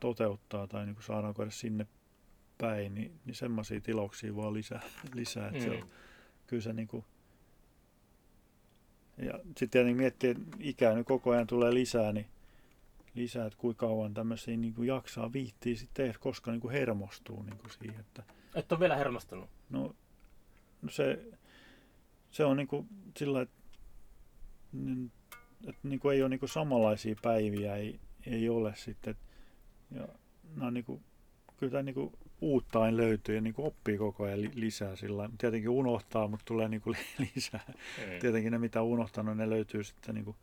toteuttaa tai niin kuin saadaanko edes sinne päin, niin, niin semmoisia tilauksia vaan lisää. lisää että se on, Mm. kyllä se niin kuin, ja sitten tietenkin miettii, että ikää nyt koko ajan tulee lisää, niin lisää, että kuinka kauan tämmöisiä niin kuin jaksaa viittiä sitten tehdä, koska niin kuin hermostuu niin kuin siihen, että Et ole vielä hermostunut. no, no se, se on niin kuin sillä että, että niin kuin ei ole niin kuin samanlaisia päiviä, ei, ei ole sitten. Ja nämä on niin kuin, kyllä tämä niin kuin uutta aina löytyy ja niin kuin oppii koko ajan li- lisää sillä. Tietenkin unohtaa, mutta tulee niin kuin lisää. Mm. Tietenkin ne, mitä on unohtanut, ne löytyy sitten niin kuin,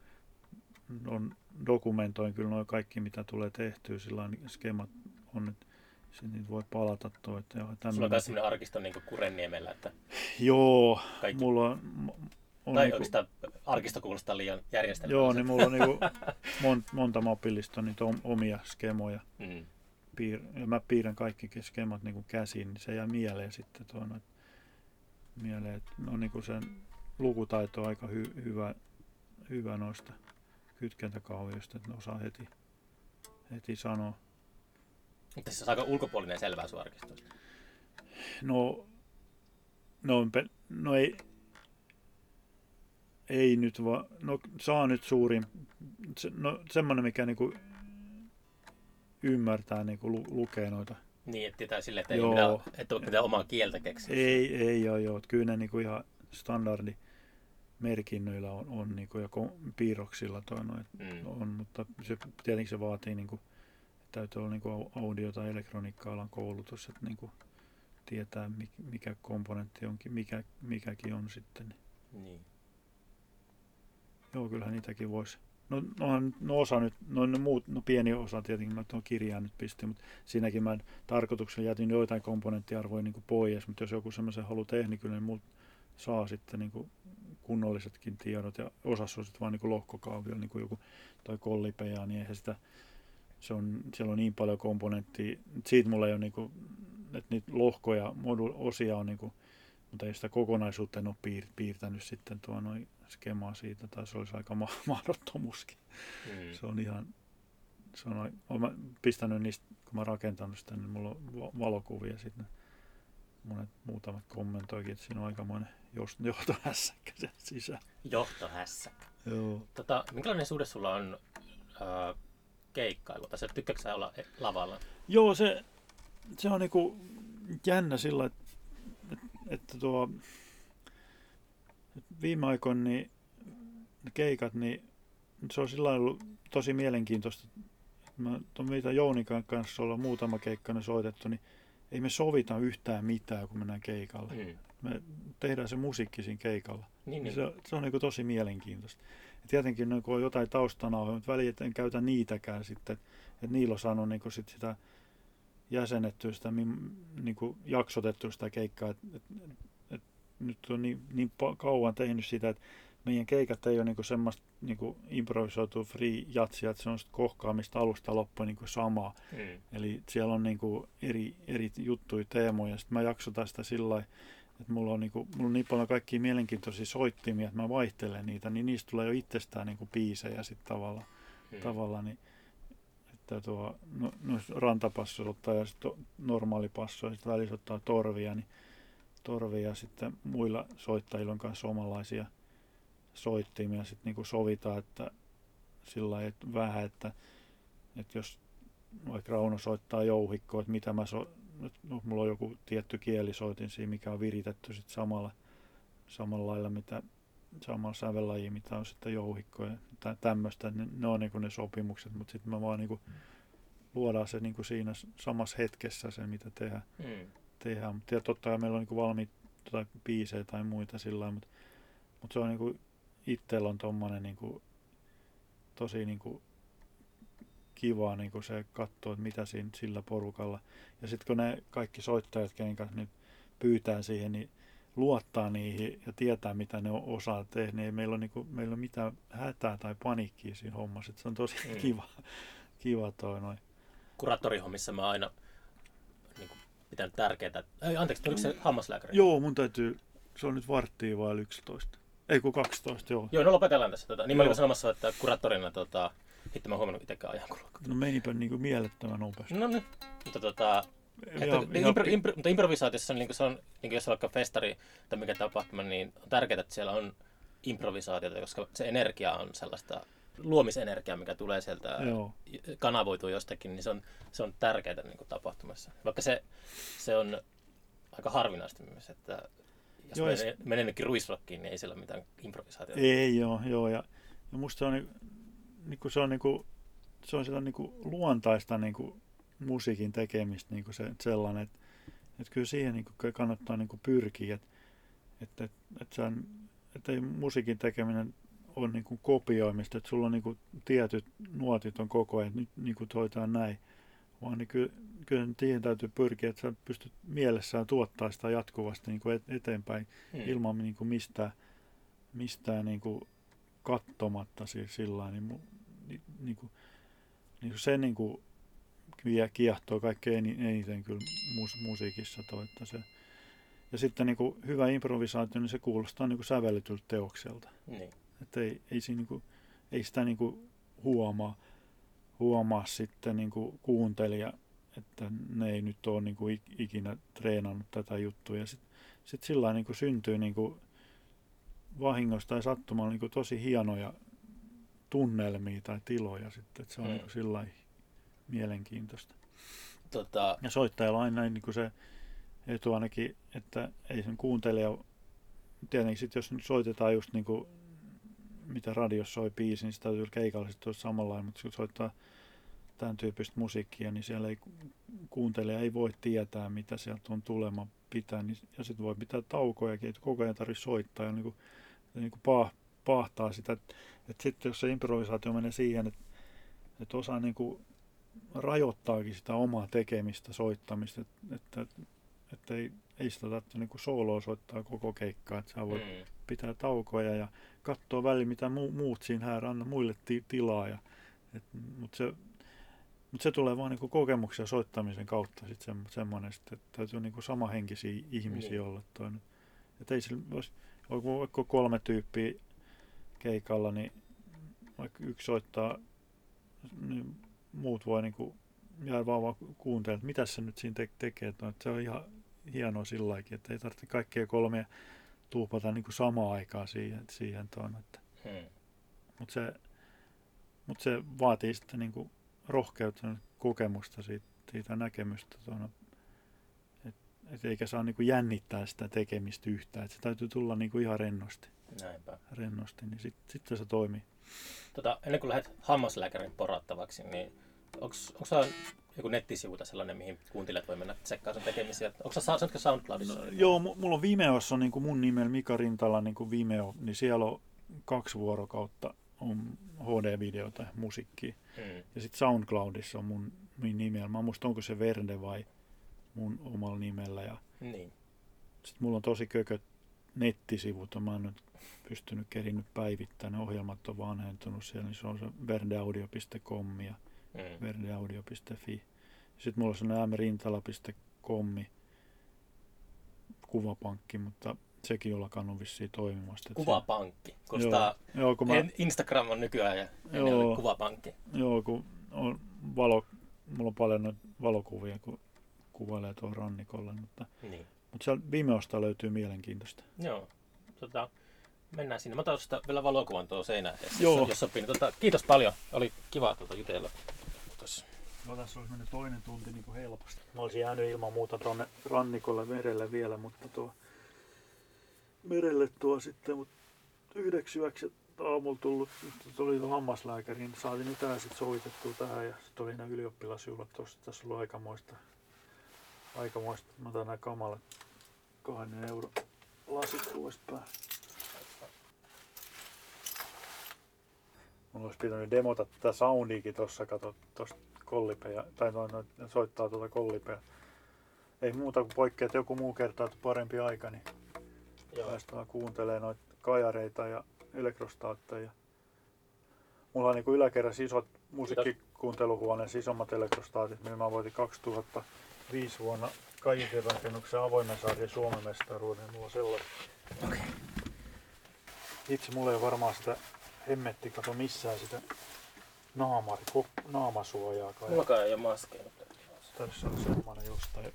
on dokumentoin kyllä noin kaikki, mitä tulee tehtyä, sillä niin skemat on, että se niitä voi palata tuo, että joo, Sulla on myös sellainen arkisto niin Kurenniemellä, että Joo, kaikki... mulla on, on tai niinku- sitä arkisto kuulostaa liian järjestelmälliseltä? Joo, niin mulla on niinku mon, monta mobiilista niitä om- omia skemoja. Mm. Piir, ja mä piirrän kaikki skemat niinku käsiin, niin se jää mieleen sitten tuo noit, mieleen, että no niinku sen lukutaito on aika hy, hyvä, hyvä noista kytkentäkaavioista, että ne osaa heti, heti sanoa. Mutta siis on aika ulkopuolinen selvää sun arkistosta. No, no, no ei, ei nyt vaan, no saa nyt suurin, se, no semmoinen mikä niinku ymmärtää niinku lu, lukee noita. Niin, että tietää silleen, että ei Joo. ole mitään, ole mitään omaa kieltä keksiä. Ei, ei joo, joo, kyllä ne niinku ihan standardi merkinnöillä on, on niinku, ja piirroksilla toi noin Mm. on, mutta se, tietenkin se vaatii niinku, täytyy olla niinku au- audio- tai elektroniikka-alan koulutus, että niinku tietää mik- mikä komponentti onkin, mikä, mikäkin on sitten. Niin. Niin. Joo, kyllähän niitäkin voisi. No, nohan, no osa nyt, no ne muut, no pieni osa tietenkin, mä tuon kirjaan nyt pistin, mutta siinäkin mä tarkoituksella jätin joitain komponenttiarvoja niin pois, mutta jos joku semmoisen haluaa tehdä, niin kyllä ne muut saa sitten niin kuin kunnollisetkin tiedot ja osassa on sitten vaan niin lohkokaavio, niin kuin joku toi kollipeja, niin eihän sitä, se on, siellä on niin paljon komponenttia, siitä mulla ei ole niin kuin, että niitä lohkoja, modu, osia on niin kuin mutta ei sitä kokonaisuutta en ole piir, piirtänyt sitten tuo noin skemaa siitä, tai se olisi aika ma- mahdottomuuskin. Mm. Se on ihan, se on, olen pistänyt niistä, kun mä rakentanut sitä, niin mulla on valokuvia sitten monet muutamat kommentoikin, että siinä on aikamoinen johtohässäkkä siellä sisällä. Johtohässäkkä. Joo. Tota, minkälainen suhde sulla on äh, keikkailu? Tai tykkääkö olla lavalla? Joo, se, se on niinku jännä sillä, että, että, että tuo, viime aikoina niin keikat, niin se on sillä ollut tosi mielenkiintoista. Mä tuon mitä Jounikan kanssa olla muutama keikka soitettu, niin ei me sovita yhtään mitään, kun mennään keikalle. Mm. Me tehdään se musiikki siinä keikalla. Niin, niin. Se, se on niin kuin tosi mielenkiintoista. Ja tietenkin niin kun on jotain taustana, mutta väliin en käytä niitäkään sitten. Että niillä on saanut niin kuin sit sitä jäsenettyä, sitä, niin kuin jaksotettua sitä keikkaa. Et, et, et, nyt on niin, niin kauan tehnyt sitä, että meidän keikat ei ole niinku semmoista niinku improvisoitu free jatsia, että se on kohkaamista alusta loppuun niinku samaa. Mm. Eli siellä on niinku eri, eri juttuja, teemoja. Sitten mä jaksotan sitä sillä että mulla on, niinku, mulla on niin paljon kaikkia mielenkiintoisia soittimia, että mä vaihtelen niitä, niin niistä tulee jo itsestään niinku biisejä sitten tavalla, mm. tavalla niin, että tuo, no, no rantapasso ottaa ja sitten normaali passo ja sitten välissä ottaa torvia, niin torvia sitten muilla soittajilla on kanssa omanlaisia – soittimia sitten niinku sovitaan, että sillä että vähän, että, että jos vaikka Rauno soittaa jouhikkoa, että mitä mä so, no, mulla on joku tietty kielisoitin siinä, mikä on viritetty sitten samalla, samalla lailla, mitä samalla sävellaji, mitä on sitten jouhikko ja tämmöistä, ne, ne on niinku ne sopimukset, mutta sitten mä vaan niinku luodaan se niinku siinä samassa hetkessä se, mitä tehdään. Mm. Tehdään. Mutta totta kai meillä on niinku valmiit tai biisejä tai muita sillä mutta, mutta se on niinku itsellä on tommonen niin kuin, tosi niin kuin, kiva niin kuin se katsoa, että mitä siinä sillä porukalla. Ja sitten kun ne kaikki soittajat, kenen kanssa nyt pyytää siihen, niin luottaa niihin ja tietää, mitä ne osaa tehdä, niin ei meillä ole, niin kuin, meillä ole mitään hätää tai paniikkia siinä hommassa. Et se on tosi mm. kiva, kiva toi noin. Kuraattorihommissa mä aina niin pitänyt tärkeää. Ei, anteeksi, tuliko se hammaslääkäri? Joo, mun täytyy, se on nyt varttia vai 11. Ei kun 12, joo. Joo, no lopetellaan tässä. Tota. Niin mä olin sanomassa, että kuraattorina tota, hitto mä huomannut itsekään ajankulua. No menipä niinku mielettömän nopeasti. No niin, mutta tota, että, ja, impro, impro, mutta improvisaatiossa niin se on, niin jos on vaikka festari tai mikä tapahtuma, niin on tärkeää, että siellä on improvisaatiota, koska se energia on sellaista luomisenergiaa, mikä tulee sieltä, Joo. kanavoituu jostakin, niin se on, se on tärkeää niin kuin tapahtumassa. Vaikka se, se on aika harvinaista myös, että jos joo, menee, menee jonnekin ruisrokkiin, niin ei siellä ole mitään improvisaatiota. Ei joo, joo. Ja, ja musta se on, niin, niin se on, niin kuin, se on sitä niin kuin luontaista niin kuin musiikin tekemistä niin kuin se, sellainen, että, että kyllä siihen niin kuin kannattaa niin kuin pyrkiä, että, että, että, että, että ei musiikin tekeminen ole niin kuin kopioimista, että sulla on niin kuin tietyt nuotit on koko ajan, että nyt niin kuin toitaan näin vaan niin kyllä, kyllä siihen täytyy pyrkiä, että sä pystyt mielessään tuottaa sitä jatkuvasti niin kuin eteenpäin hmm. ilman niin kuin mistään, mistään niin kuin kattomatta siis sillä niin, niin, niin, kuin, niin kuin se niin kuin kiehtoo kaikkein eniten kyllä mus, musiikissa toi, että se, ja sitten niin kuin hyvä improvisaatio, niin se kuulostaa niin kuin sävellytyltä teokselta. Niin. Että ei, ei, siinä, niin kuin, ei sitä niin kuin huomaa huomaa sitten niin kuin kuuntelija, että ne ei nyt ole niin kuin ikinä treenannut tätä juttua. Ja sitten sit sillä niin kuin syntyy niin kuin vahingosta tai sattumalla niin kuin tosi hienoja tunnelmia tai tiloja sitten. Että se on mm. niin kuin sillä mielenkiintoista. Tota... Ja soittajalla on aina niin kuin se etu ainakin, että ei sen kuuntelija, tietenkin sitten jos nyt soitetaan just niin kuin mitä radiossa soi biisi, niin sitä täytyy keikalla sitten samanlainen, mutta kun soittaa tämän tyyppistä musiikkia, niin siellä ei, kuuntelija ei voi tietää, mitä sieltä on tulema pitää, niin, ja sitten voi pitää taukojakin, että koko ajan tarvitse soittaa ja niin kuin, niin kuin pah, pahtaa sitä, että, sitten jos se improvisaatio menee siihen, että, että osaa niin kuin rajoittaakin sitä omaa tekemistä, soittamista, että, että, että ei, ei sitä tarvitse niin kuin sooloa soittaa koko keikkaa, että sä voit mm. Pitää taukoja ja katsoa väliin, mitä mu, muut siinä hän anna muille ti, tilaa. Ja, et, mutta se, mut se tulee vaan niin kokemuksia soittamisen kautta sit se, semmoinen, että täytyy niin samanhenkisiä ihmisiä mm. olla. Toi, Että ei sillä, jos vaikka kolme tyyppiä keikalla, niin vaikka yksi soittaa, niin muut voi niin kuin jää vaan, vaan kuuntelemaan, että mitä se nyt siinä te- tekee. Että se on ihan hienoa sillä että ei tarvitse kaikkia kolmea tuupata niin kuin samaan aikaan siihen, siihen tuon. Että, Hmm. mutta, se, mutta se vaatii sitten niin kuin rohkeutta, kokemusta siitä, siitä näkemystä tuona, et, et eikä saa niin kuin jännittää sitä tekemistä yhtään. Et se täytyy tulla niin kuin ihan rennosti, Näinpä. rennosti niin sitten sit se toimii. Tota, ennen kuin lähdet hammaslääkärin porattavaksi, niin onko sulla joku nettisivuta sellainen, mihin kuuntelijat voi mennä tsekkaamaan sun tekemisiä? Onko sä, ootko SoundCloudissa? No, joo, mu- mulla on Vimeossa niin kuin mun nimellä Mika Rintala niin kuin Vimeo, niin siellä on kaksi vuorokautta on HD-videota, musiikkia. Hmm. Ja sitten SoundCloudissa on mun, mun nimellä. Mä muista, onko se Verde vai mun omalla nimellä. Ja Niin. sitten mulla on tosi kököt nettisivut. Mä en nyt pystynyt kerinnyt päivittämään. Ne ohjelmat on vanhentunut siellä. Niin se on se verdeaudio.com ja Hmm. verdeaudio.fi. Sitten mulla on sellainen mrintala.com kuvapankki, mutta sekin on lakannut vissiin toimimasta. Kuvapankki. Kuulostaa, Se, joo, kun mä, Instagram on nykyään ja Joo. oli kuvapankki. joo, kun on valo, mulla on paljon valokuvia, kun kuvailee tuolla rannikolla, mutta, Niin. mutta siellä Vimeosta löytyy mielenkiintoista. Joo. Tota, mennään sinne. Mä otan vielä valokuvan tuolla seinään, jos, Joo. jos sopii. Niin Tota, kiitos paljon. Oli kiva tuota jutella. Tuossa. No tässä olisi mennyt toinen tunti niin kuin helposti. Mä olisin jäänyt ilman muuta tuonne rannikolle merelle vielä, mutta tuo merelle tuo sitten, mutta yhdeksi yöksi aamulla tullut, nyt tuli tuo hammaslääkäri, niin saatiin nyt tää sitten sovitettua tähän ja sitten oli nämä ylioppilasjuhlat tuossa, tässä on ollut aikamoista, aikamoista, mä otan nämä kamalat kahden euro lasit tuosta päälle. Mulla olisi pitänyt demota tätä soundiikin tuossa, kato tuosta kollipeja, tai noin, noin, soittaa tuota kollipeja. Ei muuta kuin poikkea, että joku muu kertaa, että parempi aika, niin Joo. päästään kuuntelemaan noita kajareita ja elektrostaatteja. Mulla on niin yläkerrassa isot musiikkikuunteluhuoneessa isommat elektrostaatit, millä mä voitin 2005 vuonna Kajitin rakennuksen avoimen sarjan Suomen mestaruuden. Mulla on sellainen. Okei. Itse mulla ei varmaan sitä hemmetti, kato missään sitä naamari, naamasuojaa. Kai. Mullakaan ei ole maskeja. Tässä on semmoinen jostain.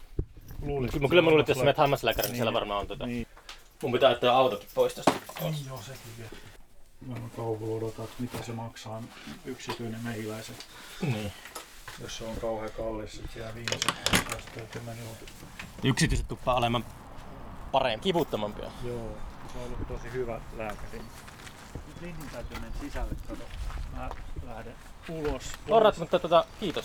Luulisin, Mä kyllä mä luulin, että jos sä menet hammaslääkäriin, niin siellä varmaan on tota. Niin, Mun pitää ottaa autokin pois tästä. niin joo, sekin vielä. Mä kauhulla odotan, että mitä se maksaa yksityinen mehiläisen. Niin. Jos se on kauhean kallis, sit jää viimeiset 20 euroa. Yksityiset tuppaa olemaan paremmin, kivuttomampia. Joo, se on ollut tosi hyvä lääkäri. Linnin täytyy mennä sisälle, kato. Mä lähden ulos. Alright, mutta tota, kiitos.